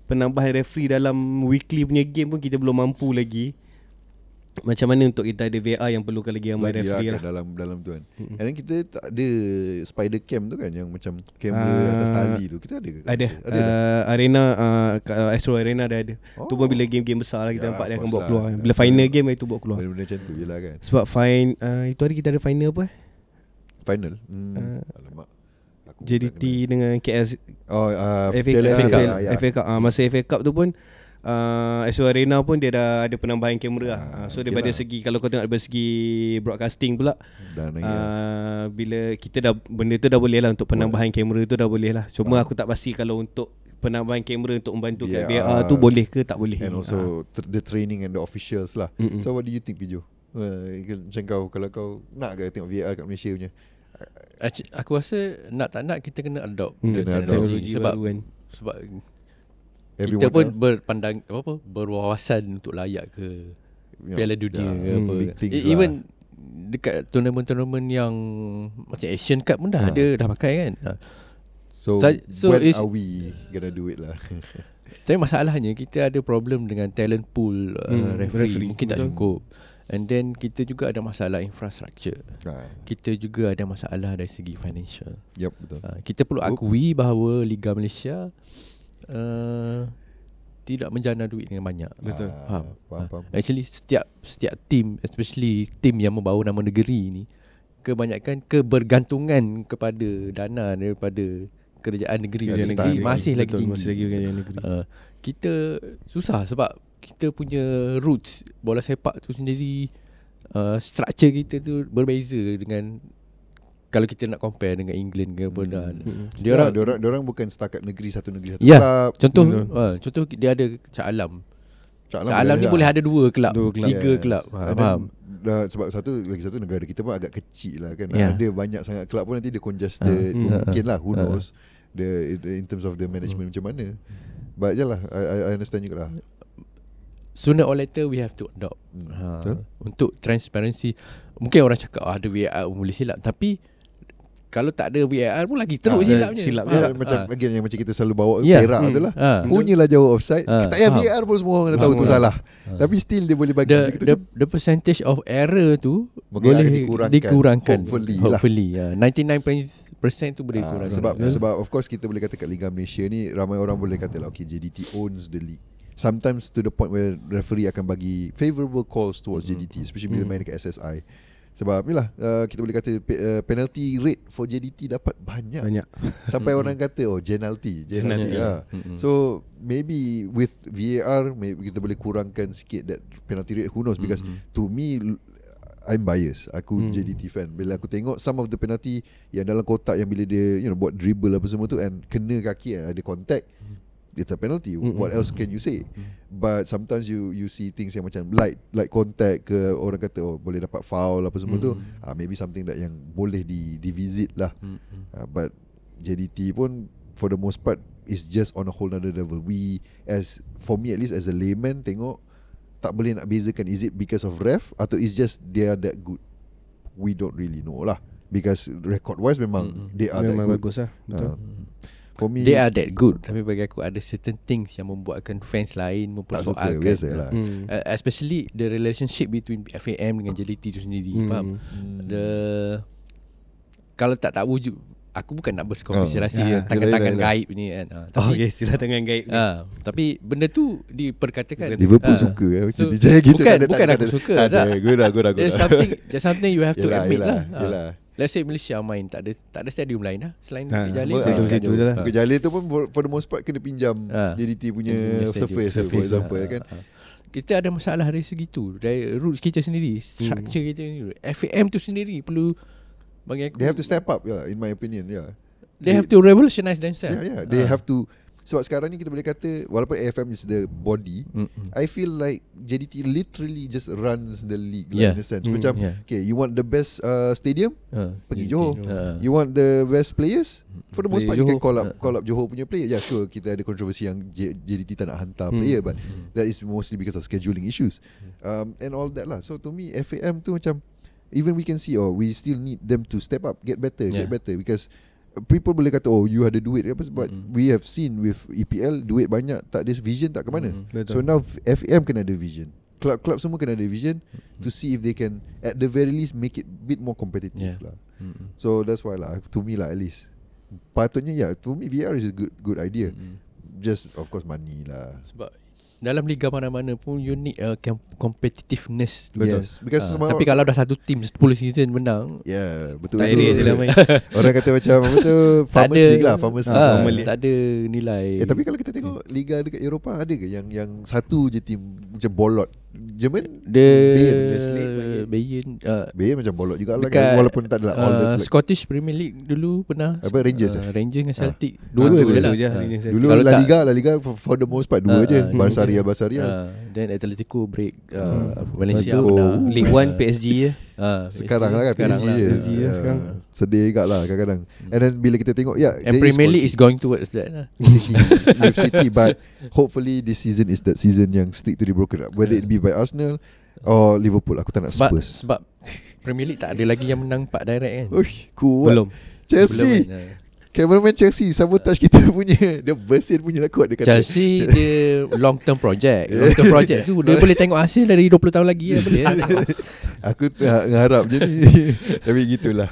Penambahan referee dalam Weekly punya game pun Kita belum mampu lagi Macam mana untuk kita ada VR Yang perlukan lagi ramai referee lah, lah dalam dalam tu kan. And then kita tak ada spider cam tu kan yang macam kamera Ah, atas tali tu. Kita ada ke? ada? Ada uh, Arena uh, Astro Arena dah ada Tu pun Oh. bila game-game besar lah Kita Ya, nampak dia akan course bawa keluar lah. Bila final game Itu bawa keluar Benda-benda macam tu je lah kan. Sebab fine uh, Itu hari kita ada final apa eh? Final. Hmm. Ah. Alamak. Aku JDT dengan KL kenal. Oh, uh, FA, Piala FA, FA, Cup, ya, ya. FA Cup. Ah, masa FA Cup tu pun uh, Astro Arena pun dia dah ada penambahan kamera lah. Ah, Ah, so okey daripada lah. segi kalau kau tengok daripada segi broadcasting pula Dan. Uh, uh, bila kita dah benda tu dah boleh lah untuk penambahan kamera tu dah boleh lah. Cuma Ah. aku tak pasti kalau untuk penambahan kamera untuk membantu kat VR. VR tu boleh ke tak boleh. and also tr- the training and the officials lah. Ah. Mm-mm. So what do you think Pijo? Uh, macam kau kalau kau nak ke tengok VR kat Malaysia punya? Aku rasa nak tak nak kita kena adopt Hmm, the kena teknologi sebab baru kan. sebab Everyone kita pun else, berpandang apa apa berwawasan untuk layak ke you know, Piala Dunia yeah, ke Hmm, apa. big things E- lah. Even dekat tournament-tournament yang macam Asian Cup pun dah Ha. ada dah pakai kan. Ha. So, Sa- so when is- are we gonna do it lah? Tapi masalahnya kita ada problem dengan talent pool uh, Hmm, referee. referee. mungkin tak cukup. And then kita juga ada masalah infrastructure. ah, Kita juga ada masalah dari segi financial. yep betul. Uh, kita perlu akui bahawa Liga Malaysia uh, tidak menjana duit dengan banyak. Betul. Ah, Faham? faham, Ah, faham. Actually setiap setiap team especially team yang membawa nama negeri ni kebanyakan kebergantungan kepada dana daripada kerajaan negeri Kerajaan negeri negeri. masih lagi tinggi. Masih lagi kerajaan negeri. Uh, kita susah sebab kita punya roots bola sepak tu sendiri uh, structure kita tu berbeza dengan kalau kita nak compare dengan England ke apa dan Hmm. dia ya, orang dia orang dia orang bukan setakat negeri satu negeri satu Ya, kelab. contoh Betul. uh, contoh dia ada Shah Alam. Shah Shah Alam ni boleh ada dua kelab, Dua kelab. tiga Yes. kelab. Ha, faham? dah, sebab satu lagi satu negara kita pun agak kecil lah kan. Ya. Ada banyak sangat kelab pun nanti dia congested. Ah, Mungkin lah who knows the in terms of the management macam mana. But yalah I, I- I understand juga lah. Sooner or later we have to adopt. Hmm, Ha, betul. untuk transparency. Mungkin orang cakap ah, ada VAR pun boleh silap tapi kalau tak ada VAR pun lagi teruk Ah, silapnya. silap Ya, Faham? macam Ah. again yang macam kita selalu bawa Ya. Perak Hmm. tu lah. Ha. Punyalah jauh offside. Ah, tak payah faham. VAR pun semua orang dah tahu tu Faham. salah. Ah. Tapi still dia boleh bagi the, kita the, the percentage of error tu Mungkin boleh dikurangkan. dikurangkan. Hopefully lah. Hopefully ya. 99% tu boleh Ah, dikurangkan. sebab sebab of course kita boleh kata kat Liga Malaysia ni ramai orang boleh kata lah okay JDT owns the league. Sometimes to the point where referee akan bagi favourable calls towards JDT especially bila Mm. main dekat SSI. Sebab inilah uh, kita boleh kata pe- uh, penalty rate for JDT dapat banyak. Banyak. Sampai orang kata oh penalty, penalty. Penalty. Ha. Mm-mm. So maybe with VAR maybe kita boleh kurangkan sikit that penalty rate who knows because Mhm. to me I'm biased. Aku Hmm. JDT fan. Bila aku tengok some of the penalty yang dalam kotak yang bila dia you know buat dribble apa semua tu and kena kaki ada contact it's a penalty. Mm-mm. What else can you say? But sometimes you you see things yang macam light light contact ke orang kata oh boleh dapat foul apa semua tu. Mm. Ah maybe something that yang boleh di divisit lah. Mm-mm. Uh, but JDT pun for the most part is just on a whole other level. We as for me at least as a layman tengok tak boleh nak bezakan is it because of ref atau is just they are that good. We don't really know lah because record wise memang Mm-mm. they are Memang that good. bagus lah. Betul. Uh, for me They are that good Tapi bagi aku ada certain things Yang membuatkan fans lain tak suka Mempersoalkan biasa lah. Hmm. Uh, especially the relationship between FAM dengan JDT tu sendiri Hmm. faham Hmm. the kalau tak tak wujud aku bukan nak berkonspirasi Oh. oh. Ah, tangan-tangan yelah. gaib ni kan uh, Oh, tapi okay, sila tangan gaib ni. ah, tapi benda tu diperkatakan Liverpool Ah. suka eh macam So, kita bukan- tak ada- bukan tak aku ada- suka, Tak ada. Good lah, lah, good there's something there's something you have to Yelah, admit yelah, lah Ah. yelah. Let's say Malaysia main tak ada tak ada stadium lain lah selain Ha, Bukit dekat ah, situ je lah. Ha. Bukit Jalil tu pun for- the most part Kena pinjam Ah. JDT punya Punya stadium, Surface, for surface, example ah, kan ah. Kita ada masalah dari segi tu Dari roots kita sendiri Structure kita sendiri FAM tu sendiri Perlu Bagi aku They have to step up yeah, In my opinion yeah. They have to revolutionize themselves Yeah, yeah. They Ah. have to sebab sekarang ni kita boleh kata walaupun AFM is the body, Mm-mm. I feel like JDT literally just runs the league Yeah. lah in a sense. Mm, Macam yeah. okay, you want the best uh, stadium, Ah. pergi JDT. Johor. Ah. You want the best players? For the most part Player you can Johor. call up Ah. call up Johor punya player. Yeah, sure kita ada kontroversi yang J- JDT tak nak hantar Hmm. player but that is mostly because of scheduling issues. Um, and all that lah. So to me FAM tu macam even we can see oh we still need them to step up, get better, Yeah. get better because people boleh kata oh you ada duit apa sebab Mm-mm. we have seen with EPL duit banyak tak ada vision tak ke mana. Betul. So now FAM kena ada vision. Club-club semua kena ada vision to see if they can at the very least make it bit more competitive Yeah. lah. Mm-mm. So that's why lah to me lah at least. Patutnya ya yeah, to me VR is a good good idea. Mm-mm. Just of course money lah. Sebab dalam liga mana-mana pun you need a com- competitiveness. Betul. Yes, because Ah, semua tapi kalau dah satu team 10 season menang, yeah, betul Tak betul. ada main Orang kata macam apa tu Farmers. League lah Farmers League. Farmer League. tak ada nilai. Eh tapi kalau kita tengok Liga dekat Eropah ada ke yang yang satu je team macam bolot. Jerman the Bayern. Bayern uh, Bayern macam bolot juga lah kan walaupun tak ada all the uh, Scottish Premier League dulu pernah Apa, Rangers uh, eh? Rangers dengan Celtic Ah. Dua Dua je lah dua je, Ah. Celtic. dulu La Liga La Liga for, for the most part dua Ah, je. ah, dua Barsaria. Barsaria. Ah, Then Atletico break uh, Valencia tu, menang League 1 PSG je Ah, Sekarang lah kan sekarang PSG lah. PSG je Ah, sekarang. Sedih juga lah kadang-kadang. And then bila kita tengok ya And Premier League is going towards that lah. With City but hopefully this season is that season yang stick to the broken up. Whether it be by Arsenal or Liverpool aku tak nak Sebab Spurs. Sebab Premier League tak ada lagi yang menang 4 direct kan. Uish, kuat. Belum. Chelsea. Belum kan? Cameraman Chelsea Sabotage kita punya. Dia bersin punya lah kuat Dia kata. Chelsea dia long term project. Long term project tu Dia boleh tengok hasil dari 20 tahun lagi ya, Boleh. Lah tengok. Aku uh, ngarap je ni. Tapi gitulah.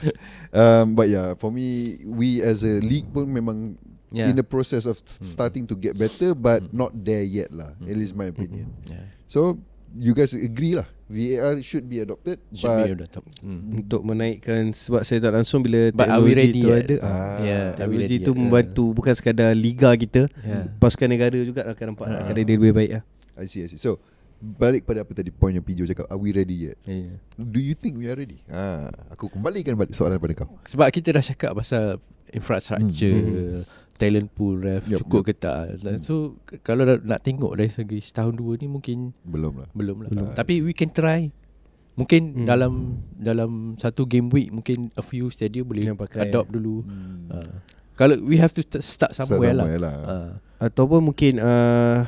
Um, But yeah For me We as a league pun memang Yeah. In the process of Starting to get better But not there yet lah. At least my opinion. Yeah. So You guys agree lah VAR should be adopted Should But be top. Hmm. Untuk menaikkan Sebab saya tak langsung Bila But are we teknologi ready tu yet? ada Ah, Yeah, Teknologi tu yet? membantu Bukan sekadar liga kita Yeah. Pasukan negara juga akan nampak Ah. Akan ada lebih baik lah I see I see So Balik pada apa tadi Point yang Pijo cakap Are we ready yet Yeah. Do you think we are ready ah, Aku kembalikan balik soalan pada kau Sebab kita dah cakap pasal infrastructure, talent pool ref Yup, cukup yup. ke tak. Dan So kalau nak tengok dari segi setahun dua ni mungkin Belum lah belum lah. Belum. Tapi we can try. Mungkin Hmm. dalam dalam satu game week mungkin a few stadium boleh Yang pakai. adopt dulu. hmm. Uh, kalau we have to start somewhere, Somewhere lah. lah. Uh, Ataupun mungkin uh,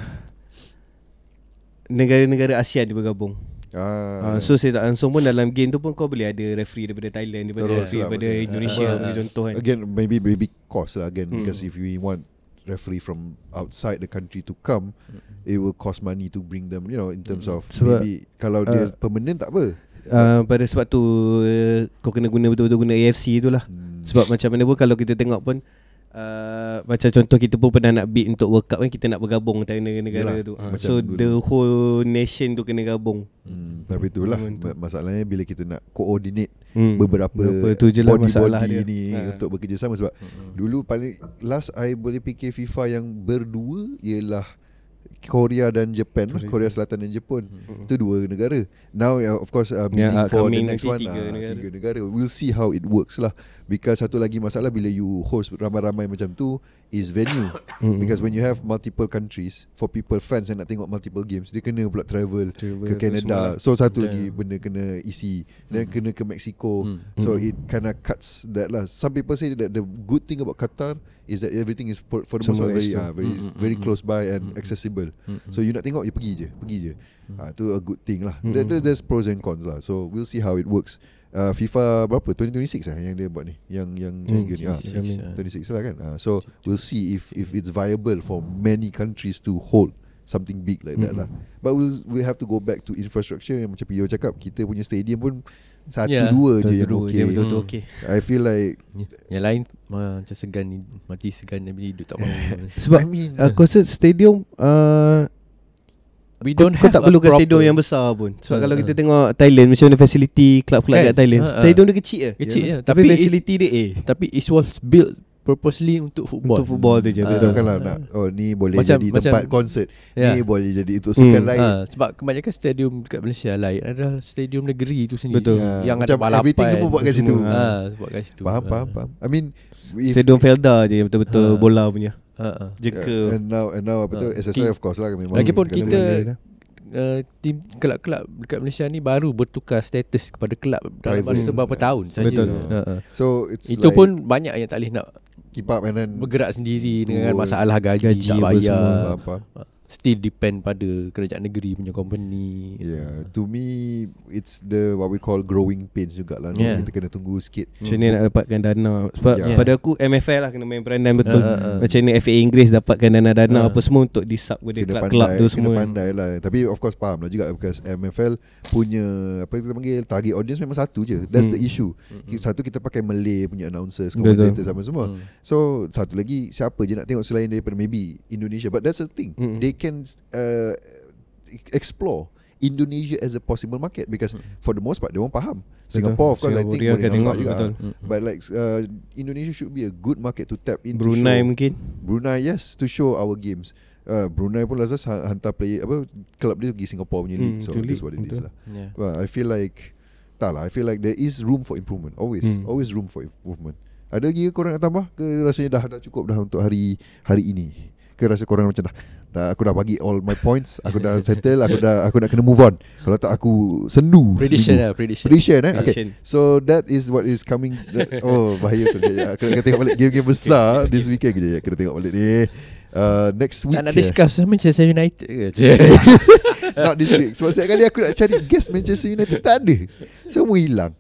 Negara-negara ASEAN dia bergabung ah, uh, So saya tak langsung pun Dalam game tu pun Kau boleh ada referee Daripada Thailand Daripada Terus referee lah Daripada maksudnya. Indonesia uh, ah. Contoh kan Again maybe maybe cost lah again Hmm. Because if we want Referee from outside the country to come It will cost money to bring them You know in terms of Sebab, Maybe Kalau dia uh, permanent tak apa uh, Pada sebab tu uh, Kau kena guna betul-betul Guna AFC tu lah hmm. Sebab macam mana pun Kalau kita tengok pun Uh, macam contoh kita pun pernah nak bid untuk World Cup kan kita nak bergabung antara Yalah, negara-negara tu. Uh, macam so dulu. the whole nation tu kena gabung. Hmm, tapi itulah Hmm. ma- masalahnya bila kita nak coordinate Hmm. beberapa Beberapa tu je lah body-body dia. ni Ha. untuk bekerjasama sebab dulu paling last I boleh fikir FIFA yang berdua ialah Korea dan Japan lah. Korea Selatan dan Jepun Itu dua negara Now uh, of course uh, bidding Ya, for the next one tiga ah, negara. Tiga negara We'll see how it works lah Because satu lagi masalah Bila you host ramai-ramai macam tu Is venue. Because when you have multiple countries For people fans yang nak tengok multiple games Dia kena pula travel Travel ke Canada semua. So satu Betul. lagi benda kena isi Dan kena ke Mexico Hmm. So Hmm. it kind of cuts that lah Some people say that the good thing about Qatar Is that everything is for, for the most part very, uh, very, Mm, mm, very mm, close by and Mm, mm. accessible. Mm, So you nak tengok You pergi je Pergi je. Ah, tu a good thing lah. Mm. there, there- There's pros and cons lah. So we'll see how it works. Uh, FIFA berapa? 2026 lah yang dia buat ni? Yang yang liga ni ah. 26 26, lah kan? Uh, So we'll see if if it's viable For many countries to hold Something big like that lah. But we'll, we have to go back to infrastructure Yang macam Pio cakap. Kita punya stadium pun Satu Yeah. dua je yang Dua okay dia betul-betul Hmm. okey. I feel like Yang lain uh, macam segan ni mati segan tapi hidup tak mahu. Sebab I mean aku rasa stadium uh, we kau, don't kau have tak a perlukan proper- stadium yang besar pun Sebab Ha, kalau ha. kita tengok Thailand Macam mana facility Club-club Kan? kat Thailand Ha, ha. Stadium dia kecil je Kecil je Tapi Tapi it's- facility dia eh Tapi it was built purposely untuk football. Untuk football tu je Ah. Betul. tahu kan lah nak, Oh ni boleh Macam- jadi macam- tempat konsert Ya. Ni boleh jadi untuk sukan Hmm. lain Ha, sebab kebanyakan stadium dekat Malaysia lain adalah stadium negeri tu sendiri. Betul. Ya, Yang macam ada balapan. everything semua buat kat situ. Ha, buat kat situ. Faham, Ha. faham, faham I mean if, Stadium Felda je yang betul-betul Ha. bola punya Ha, ha. Jeka uh, And now and now apa tu Ah. SSI of course lah memang Lagipun kita uh, tim kelab-kelab dekat Malaysia ni baru bertukar status kepada kelab dalam masa beberapa tahun saja. Betul. Ha, ha. So it's Itu like pun banyak yang tak boleh nak keep up and then bergerak sendiri dengan masalah gaji, Gaji tak apa bayar. Faham, faham. Still depend pada kerajaan negeri punya company. Yeah, to me it's the what we call growing pains jugalah. Yeah. Yeah. Kita kena tunggu sikit. Macam ni nak dapatkan dana Sebab yeah. pada aku MFL lah kena main peranan betul Ha, ha, ha. Macam ni FA Inggeris dapatkan dana-dana Ha. apa semua Untuk disub kepada Kena kelab-kelab pandai, tu kena semua pandai lah. Tapi of course faham lah juga because MFL punya apa kita panggil target audience memang satu je. That's Hmm. the issue. Satu kita pakai Malay punya announcers, Betul. commentators sama semua. Hmm. So satu lagi siapa je nak tengok selain daripada maybe Indonesia but that's the thing. Mm-mm. They can uh, explore Indonesia as a possible market because for the most part dia orang faham. Singapore of course I think Singapore boleh tengok nampak juga. betul. Mm-mm. But like uh, Indonesia should be a good market to tap into. Brunei show. mungkin Brunei yes to show our games. Uh, Brunei pun Lazas ha- hantar player apa club dia pergi Singapore punya league. Hmm, so that's what it is betul. lah. Yeah. Well, I feel like tak lah. I feel like there is room for improvement. Always, Hmm. always room for improvement. Ada lagi ke korang nak tambah? Ke rasanya dah dah cukup dah untuk hari hari ini? Ke rasa korang macam dah, dah aku dah bagi all my points, aku dah settle, aku dah aku nak kena move on. Kalau tak aku sendu. Prediction lah, prediction. Prediction eh. Okay. Prediction. So that is what is coming. That, oh bahaya tu. Kejap. Aku nak kena tengok balik game-game besar this weekend. Kejap, kejap. Kena tengok balik ni. Uh, next week. Tak nak discuss Manchester United ke? Not this week Sebab setiap kali aku nak cari Guest Manchester United Tak ada Semua hilang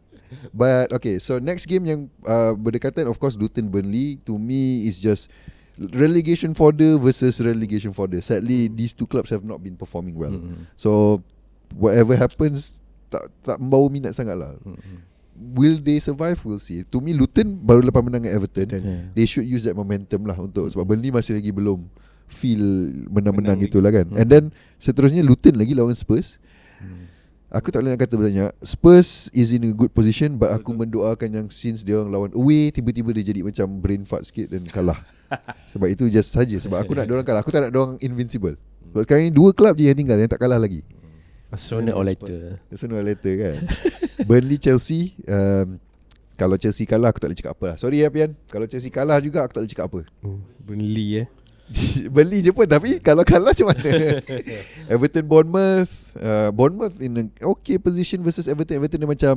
But okay So next game yang uh, Berdekatan Of course Luton Burnley To me is just Relegation fodder Versus relegation fodder Sadly These two clubs Have not been performing well Mm-mm. So Whatever happens Tak tak membawa minat sangat lah Mm-mm. Will they survive We'll see To me Luton Baru lepas menang dengan Everton. Yeah. They should use that momentum lah Untuk Sebab Burnley masih lagi belum Feel Menang-menang Menang gitu lah kan Hmm. And then Seterusnya Luton lagi lawan Spurs. Aku tak boleh nak kata banyak. Spurs is in a good position But aku mendoakan yang Since dia orang lawan away Tiba-tiba dia jadi macam Brain fart sikit Dan kalah. Sebab itu just saja. Sebab aku nak dia orang kalah. Aku tak nak dia orang invincible. Sebab sekarang ni Dua klub je yang tinggal Yang tak kalah lagi. Sooner or later. Sooner or later kan. Burnley Chelsea um, Kalau Chelsea kalah Aku tak boleh cakap apa lah. Sorry ya Pian Kalau Chelsea kalah juga Aku tak boleh cakap apa. Oh, Burnley eh Beli je pun Tapi kalau kalah macam mana? Everton Bournemouth uh, Bournemouth in a okay position Versus Everton. Everton dia macam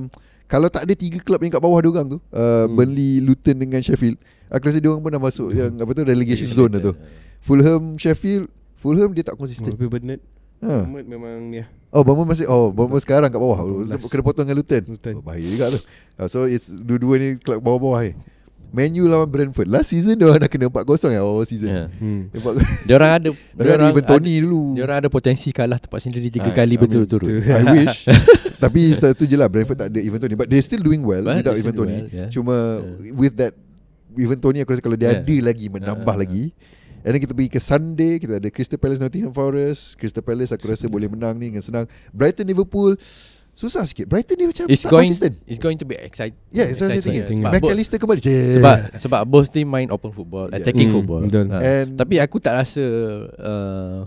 Kalau tak ada tiga klub yang kat bawah dia orang tu uh, Hmm. Burnley, Luton dengan Sheffield Aku rasa dia orang pun dah masuk Yang apa tu Relegation zone dah tu. Fulham, Sheffield Fulham dia tak konsisten Tapi Bernard ha. Bernard memang ni Oh Bournemouth masih Oh Bournemouth sekarang kat bawah. Kena potong dengan Luton, Luton. Oh, Bahaya juga tu. Uh, So it's Dua-dua ni klub bawah-bawah ni. Man U lawan Brentford. Last season dia orang dah kena 4-0 ya Oh season. Yeah. hmm. Dia orang ada Tapi ada even Tony dulu. Dia orang ada potensi kalah tempat sendiri tiga Ah, kali I mean, betul-betul. I wish. Tapi tu je lah Brentford tak ada Even Tony. But they still doing well But Without Even Tony. well, yeah. Cuma With that Even Tony aku rasa Kalau dia Yeah. ada lagi Menambah Ah, ah, lagi. And then kita pergi ke Sunday Kita ada Crystal Palace Nottingham Forest. Crystal Palace aku rasa boleh menang ni Dengan senang. Brighton Liverpool Susah sikit Brighton ni macam It's tak going consistent it's going to be exciting. Yeah it's exciting exciting. Sebab, bo- McAllister kembali je sebab sebab both team main open football, Yeah. attacking Hmm, football. betul. Ha. And Tapi aku tak rasa uh,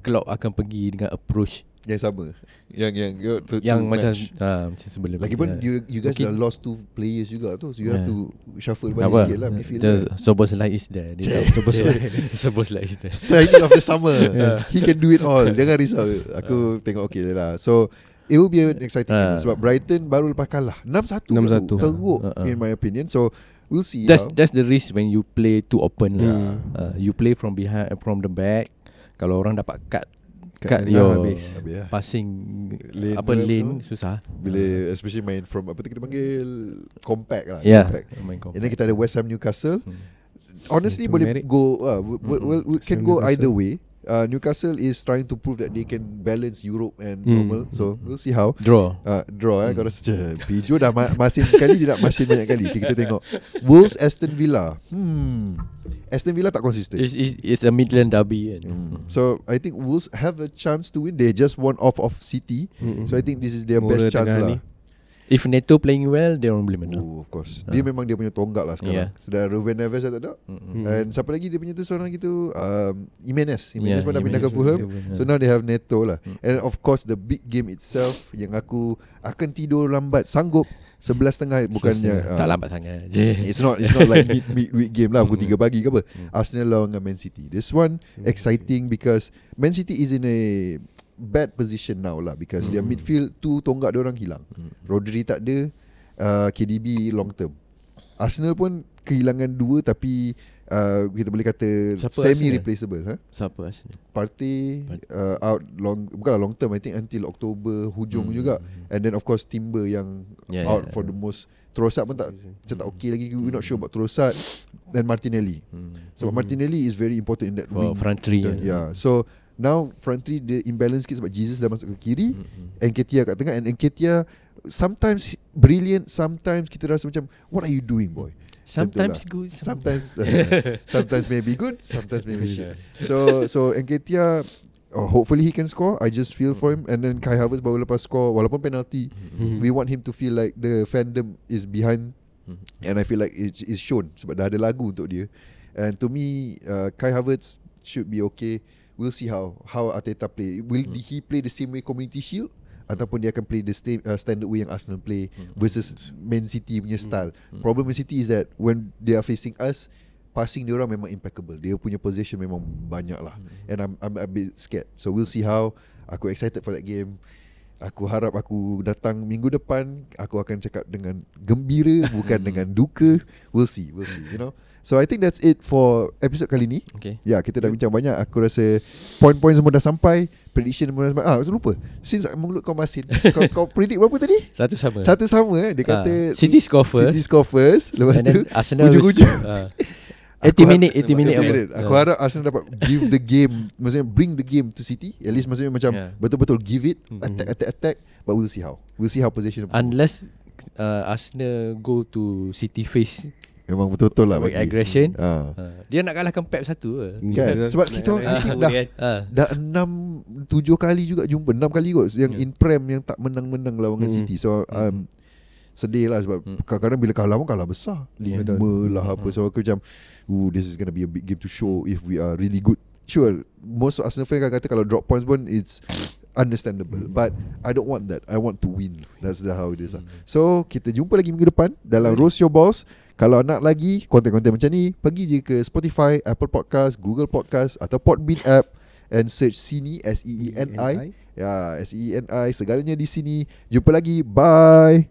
Klopp akan pergi dengan approach Yang sama Yang yang to- to yang macam match. uh, macam sebelum. Lagipun ni, you, you guys dah lost two players juga tu So you have Yeah. to Shuffle balik apa. sikit lah midfield Just Soboslai is there. Dia tahu Soboslai. Soboslai is there. Signing of the summer He can do it all Jangan risau Aku tengok okay je lah So It will be an exciting game Ah. Sebab Brighton baru lepas kalah 6-1 6-1. tu. Teruk ah. In my opinion So We'll see That's how. that's the risk when you play too open lah. Hmm. Uh, you play from behind from the back. Kalau orang dapat cut Cut cut your habis. Habis lah. passing Lane apa lane apa susah. Bila Especially main from Apa tu kita panggil Compact lah Yeah. compact. Main And then kita ada West Ham Newcastle Hmm. Honestly boleh merit. go uh, w- w- Mm-mm. well, we can Ham go Newcastle. either way uh, Newcastle is trying to prove that they can balance Europe and Hmm. normal. So we'll see how. Draw. Uh, draw eh Kau rasa macam Pijo dah ma- masin sekali Dia nak masin banyak kali okay, Kita tengok Wolves Aston Villa Hmm Aston Villa tak konsisten It's, it's, it's a Midland derby kan. Hmm. So I think Wolves have a chance to win. They just won off of City, Mm-mm. so I think this is their Moral best chance lah. ni. If Neto playing well, dia orang boleh menang. Oh, of course. Dia memang dia punya tonggak lah sekarang. Yeah. Sedar Ruben Neves dah tak ada. Mm-mm. And siapa lagi dia punya tu seorang lagi tu um, Jimenez. Jimenez Yeah, pun dah pindah ke. Fulham. So now they have Neto lah. Mm. And of course the big game itself yang aku akan tidur lambat sanggup 11.30 bukannya tak uh, lambat sangat je. It's not it's not like mid midweek game lah pukul 3 Mm. pagi ke apa. Mm. Arsenal lawan dengan Man City. This one exciting because Man City is in a bad position now lah because their Mm. midfield tu tonggak dia orang hilang. Mm. Rodri tak ada, uh, KDB long term. Arsenal pun kehilangan dua tapi uh, kita boleh kata Siapa semi Arsenal? replaceable ha. Siapa Arsenal? Partey. uh, out long bukanlah long term I think until October hujung Mm. juga and then of course Timber yang Yeah, out yeah, for the most Trossard pun tak macam tak okay lagi we're not sure about Trossard dan Martinelli Hmm. sebab Mhm. Martinelly is very important in that For wing front three. yeah. yeah so now front three dia imbalance sikit sebab Jesus dah masuk ke kiri Mm-mm. Enketia kat tengah and Enketia sometimes brilliant sometimes kita rasa macam what are you doing boy Sometimes lah. good. sometimes sometimes maybe good sometimes maybe shit so so Enketia oh, hopefully he can score I just feel for him and then Kai Havertz baru lepas score walaupun penalty Hmm. we want him to feel like the fandom is behind Mhm. and I feel like it is shown sebab dah ada lagu untuk dia and to me uh, Kai Havertz should be okay we'll see how how Arteta play. Will Hmm. he play the same way Community Shield? Ataupun dia akan play the sta- uh, standard way yang Arsenal play Hmm. versus Man City punya style. Problem Man City is that when they are facing us passing dia orang memang impeccable. Dia punya possession memang banyak lah. Hmm. and I'm I'm a bit scared. So we'll see how. Aku excited for that game. Aku harap aku datang minggu depan Aku akan cakap dengan gembira Bukan dengan duka. We'll see. We'll see You know So I think that's it for episode kali ni Okay. Ya kita dah bincang banyak Aku rasa Point-point semua dah sampai Prediction semua dah sampai Ah saya lupa Since mulut kau masin Kau, kau predict berapa tadi? Satu sama. Satu sama eh Dia kata Ah, City score first. City score first Lepas and tu Arsenal hujung-hujung. score. Ah. Aku 80 minit, harap- 80 minit 80 apa? minit. Aku Ah. harap Arsenal dapat give the game Maksudnya bring the game to City At least maksudnya macam Yeah. Betul-betul give it Mhm. Attack, attack, attack But we'll see how We'll see how possession Unless uh, Arsenal go to City face Memang betul-betul lah bagi aggression. ha. Uh, dia nak kalahkan Pep satu ke? Kan? Sebab kita orang Ah, dah kan? Ah. Dah enam Tujuh kali juga jumpa Enam kali kot Yang Yeah. in Prem Yang tak menang-menang Lawan Mm. City So um, Sedih lah sebab Mm. Kadang-kadang bila kalah pun kalah besar Lima Betul. lah apa So aku macam Ooh, This is gonna be a big game to show If we are really good Sure Most Arsenal fans akan kata Kalau drop points pun It's understandable But I don't want that. I want to win. That's the how it is lah. So kita jumpa lagi minggu depan Dalam Roast Your Balls. Kalau nak lagi Konten-konten macam ni Pergi je ke Spotify Apple Podcast Google Podcast Atau Podbean app And search Sini S-E-E-N-I Ya S-E-E-N-I Segalanya di sini. Jumpa lagi. Bye